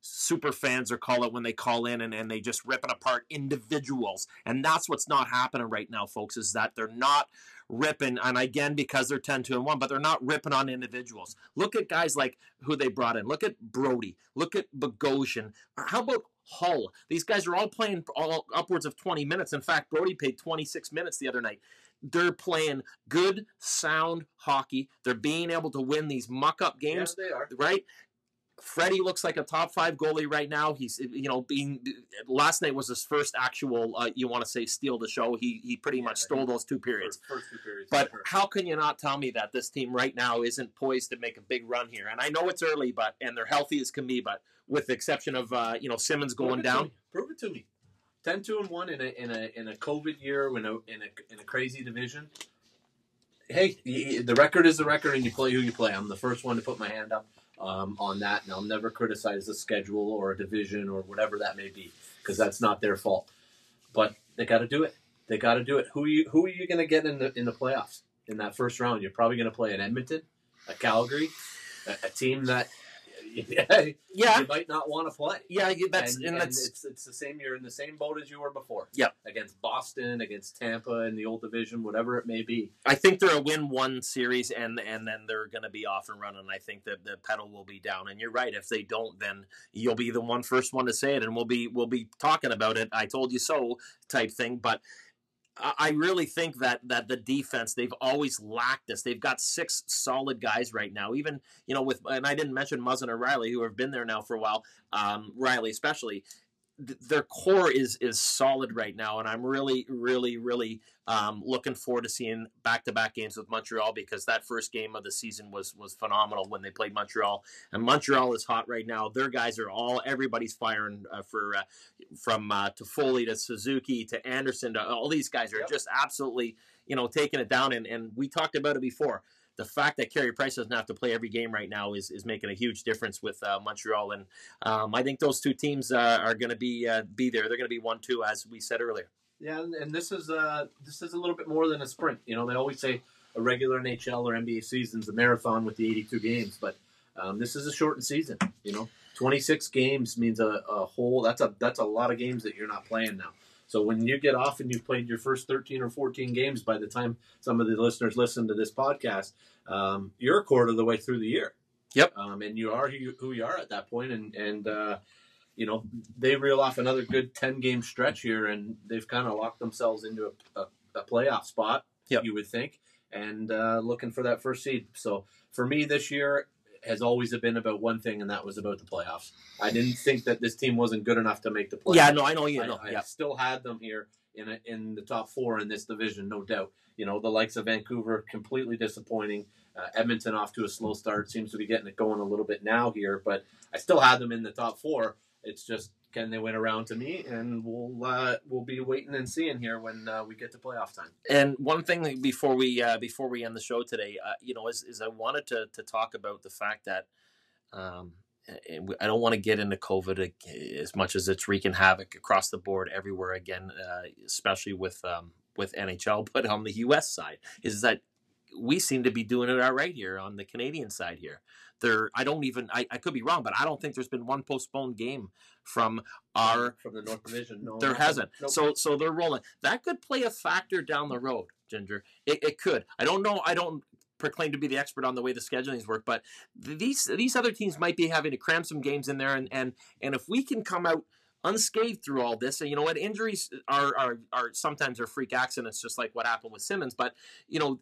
S3: super fans or call it when they call in and, and they just ripping apart individuals. And that's what's not happening right now, folks, is that they're not ripping, and again, because they're 10 2 and 1, but they're not ripping on individuals. Look at guys like who they brought in. Look at Brodie Look at Bogosian. How about Holl? These guys are all playing all upwards of 20 minutes. In fact, Brodie paid 26 minutes the other night they're playing good, sound hockey. They're being able to win these muck up games.
S2: they are.
S3: Right? Freddie looks like a top five goalie right now. He's, you know, being last night was his first actual, uh, you want to say, steal the show. He he pretty yeah, much stole those two periods.
S2: First, first two periods
S3: but sure. how can you not tell me that this team right now isn't poised to make a big run here? And I know it's early, but and they're healthy as can be, but with the exception of uh, you know Simmonds going
S2: Prove
S3: down.
S2: Prove it to me. 10 2 and 1 in a in a in a covid year in a in a, in a crazy division. Hey the record is the record and you play who you play. I'm the first one to put my hand up um, on that and i'll never criticize the schedule or a division or whatever that may be because that's not their fault. But they got to do it. They got to do it. Who you who are you going to get in the in the playoffs in that first round? You're probably going to play an edmonton a calgary a, a team that
S3: yeah,
S2: you might not want to play.
S3: Yeah, that's
S2: and,
S3: and,
S2: and
S3: that's
S2: it's it's the same. You're in the same boat as you were before.
S3: Yeah,
S2: against Boston, against Tampa in the old division, whatever it may be.
S3: I think they're a win one series, and and then they're going to be off and running. I think that the pedal will be down. And you're right. If they don't, then you'll be the one first one to say it, and we'll be we'll be talking about it. I told you so type thing, but I really think that that the defense they've always lacked this. They've got six solid guys right now. Even you know with and I didn't mention Muzzin or Rielly who have been there now for a while. Um, Rielly especially their core is is solid right now, and I'm really, really, really um, looking forward to seeing back to back games with Montreal because that first game of the season was was phenomenal when they played Montreal, and Montreal is hot right now. Their guys are all everybody's firing uh, for uh, from uh, Toffoli to Suzuki to Anderson to all these guys are yep. just absolutely you know taking it down, and and we talked about it before the fact that Carey Price doesn't have to play every game right now is, is making a huge difference with uh, Montreal, and um, I think those two teams uh, are going to be uh, be there. They're going to be one two, as we said earlier.
S2: Yeah, and, this is uh, this is a little bit more than a sprint. You know, they always say a regular NHL or NBA season's a marathon with the 82 games, but um, this is a shortened season. You know, 26 games means a, a whole. That's a that's a lot of games that you're not playing now. So when you get off and you've played your first 13 or 14 games by the time some of the listeners listen to this podcast, um, you're a quarter of the way through the year.
S3: Yep.
S2: Um, and you are who you, who you are at that point. And, and uh, you know, they reel off another good 10 game stretch here and they've kind of locked themselves into a, a, a playoff spot,
S3: yep.
S2: you would think, and uh, looking for that first seed. So for me this year, has always been about one thing, and that was about the playoffs. I didn't think that this team wasn't good enough to make the playoffs.
S3: Yeah, no, I know you know.
S2: I,
S3: yeah.
S2: I still had them here in a, in the top four in this division, no doubt. You know, the likes of Vancouver completely disappointing. Uh, Edmonton off to a slow start, seems to be getting it going a little bit now here, but I still had them in the top four. It's just can they went around to me? And we'll uh, we'll be waiting and seeing here when uh, we get to playoff time.
S3: And one thing before we uh, before we end the show today, uh, you know, is, is I wanted to to talk about the fact that um, I don't want to get into COVID as much as it's wreaking havoc across the board everywhere again, uh, especially with um, with NHL. But on the U.S. side, is that we seem to be doing it all right here on the Canadian side here. There, I don't even. I, I could be wrong, but I don't think there's been one postponed game from our
S2: from the North Division. No,
S3: there hasn't.
S2: Nope.
S3: So so they're rolling. That could play a factor down the road, Ginger. It, it could. I don't know. I don't proclaim to be the expert on the way the schedulings work, but these these other teams might be having to cram some games in there, and and and if we can come out unscathed through all this, and you know what, injuries are are are sometimes are freak accidents, just like what happened with Simmonds, but you know.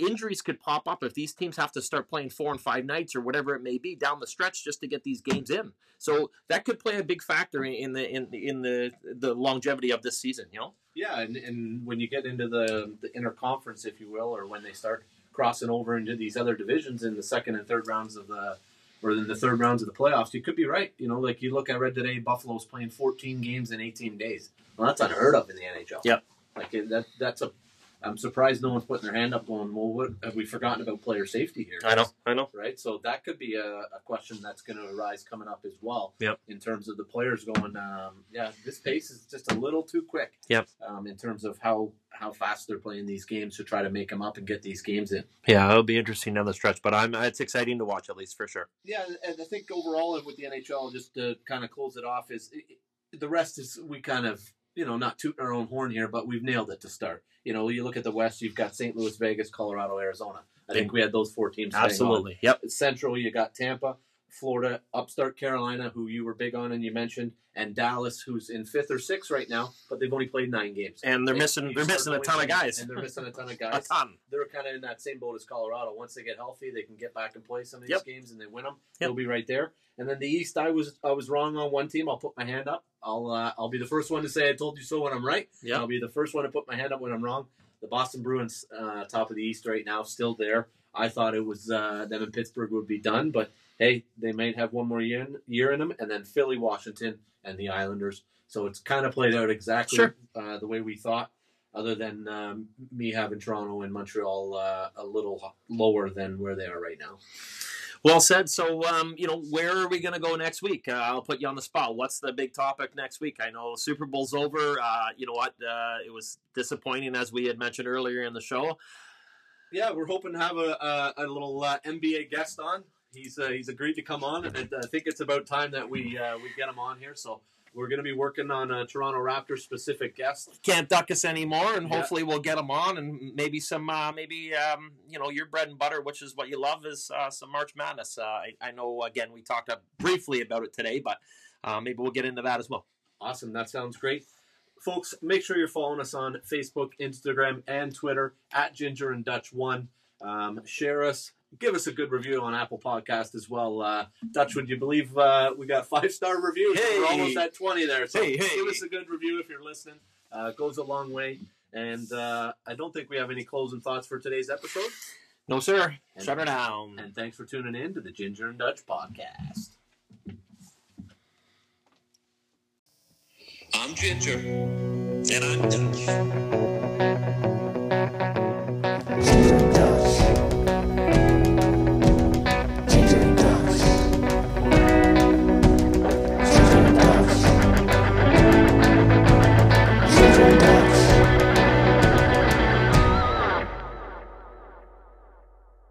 S3: Injuries could pop up if these teams have to start playing four and five nights or whatever it may be down the stretch just to get these games in. So that could play a big factor in- in the in in the the longevity of this season. You know.
S2: Yeah, and, and when you get into the the interconference, if you will, or when they start crossing over into these other divisions in the second and third rounds of the or in the third rounds of the playoffs, you could be right. You know, like you look, I read today, Buffalo's playing 14 games in 18 days. Well, that's unheard of in the NHL.
S3: Yep.
S2: Like that. That's a. I'm surprised no one's putting their hand up, going, "Well, what have we forgotten about player safety here?"
S3: I know. I know.
S2: right? So that could be a, a question that's going to arise coming up as well.
S3: Yep.
S2: In terms of the players going, um, yeah, this pace is just a little too quick.
S3: Yep.
S2: Um, in terms of how how fast they're playing these games to try to make them up and get these games in.
S3: Yeah, it'll be interesting down the stretch, but I'm it's exciting to watch at least for sure.
S2: Yeah, and- I think overall with the NHL, just to kind of close it off, is it- the rest is we kind of you know not tooting our own horn here, but we've nailed it to start. You know, you look at the West, you've got St. Louis, Vegas, Colorado, Arizona. I think we had those four teams.
S3: Absolutely. Yep.
S2: Central, you got Tampa, Florida, upstart Carolina, who you were big on and you mentioned, and Dallas, who's in fifth or sixth right now, but they've only played nine games.
S3: And they're
S2: And
S3: missing they're missing a ton of guys.
S2: and they're missing a ton of guys.
S3: a ton.
S2: They're kind of in that same boat as Colorado. Once they get healthy, they can get back and play some of these
S3: Yep.
S2: games, and they win them.
S3: Yep.
S2: They'll be right there. And then the East, I was I was wrong on one team. I'll put my hand up. I'll uh, I'll be the first one to say I told you so when I'm right.
S3: Yep.
S2: I'll be the first one to put my hand up when I'm wrong. The Boston Bruins, uh, top of the East right now, still there. I thought it was uh, them and Pittsburgh would be done, but hey, they might have one more year in, year in them, and then Philly, Washington, and the Islanders. So it's kind of played out exactly
S3: Sure.
S2: uh, the way we thought. Other than um, me having Toronto and Montreal uh, a little lower than where they are right now.
S3: Well said. So, um, you know, where are we going to go next week? Uh, I'll put you on the spot. What's the big topic next week? I know Super Bowl's over. Uh, you know what? Uh, it was disappointing, as we had mentioned earlier in the show.
S2: Yeah, we're hoping to have a, a, a little uh, NBA guest on. He's uh, he's agreed to come on, and I think it's about time that we uh, we get him on here. So we're going to be working on a Toronto Raptors specific guest.
S3: Can't duck us anymore, and
S2: Yeah.
S3: hopefully we'll get them on, and maybe some, uh, maybe um, you know, your bread and butter, which is what you love, is uh, some March Madness. Uh, I, I know. Again, we talked uh, briefly about it today, but uh, maybe we'll get into that as well.
S2: Awesome, that sounds great. Folks, make sure you're following us on Facebook, Instagram, and Twitter at Ginger and Dutch One. Um, share us, give us a good review on Apple Podcast as well. Uh, Dutch, would you believe uh, we got five star reviews?
S3: Hey.
S2: We're almost at twenty there. So
S3: Hey, hey.
S2: give us a good review if you're listening. Uh, goes a long way. And uh, I don't think we have any closing thoughts for today's episode.
S3: No, sir.
S2: And-
S3: Shut her down.
S2: And thanks for tuning in to the Ginger and Dutch podcast.
S1: I'm Ginger. And I'm Dutch.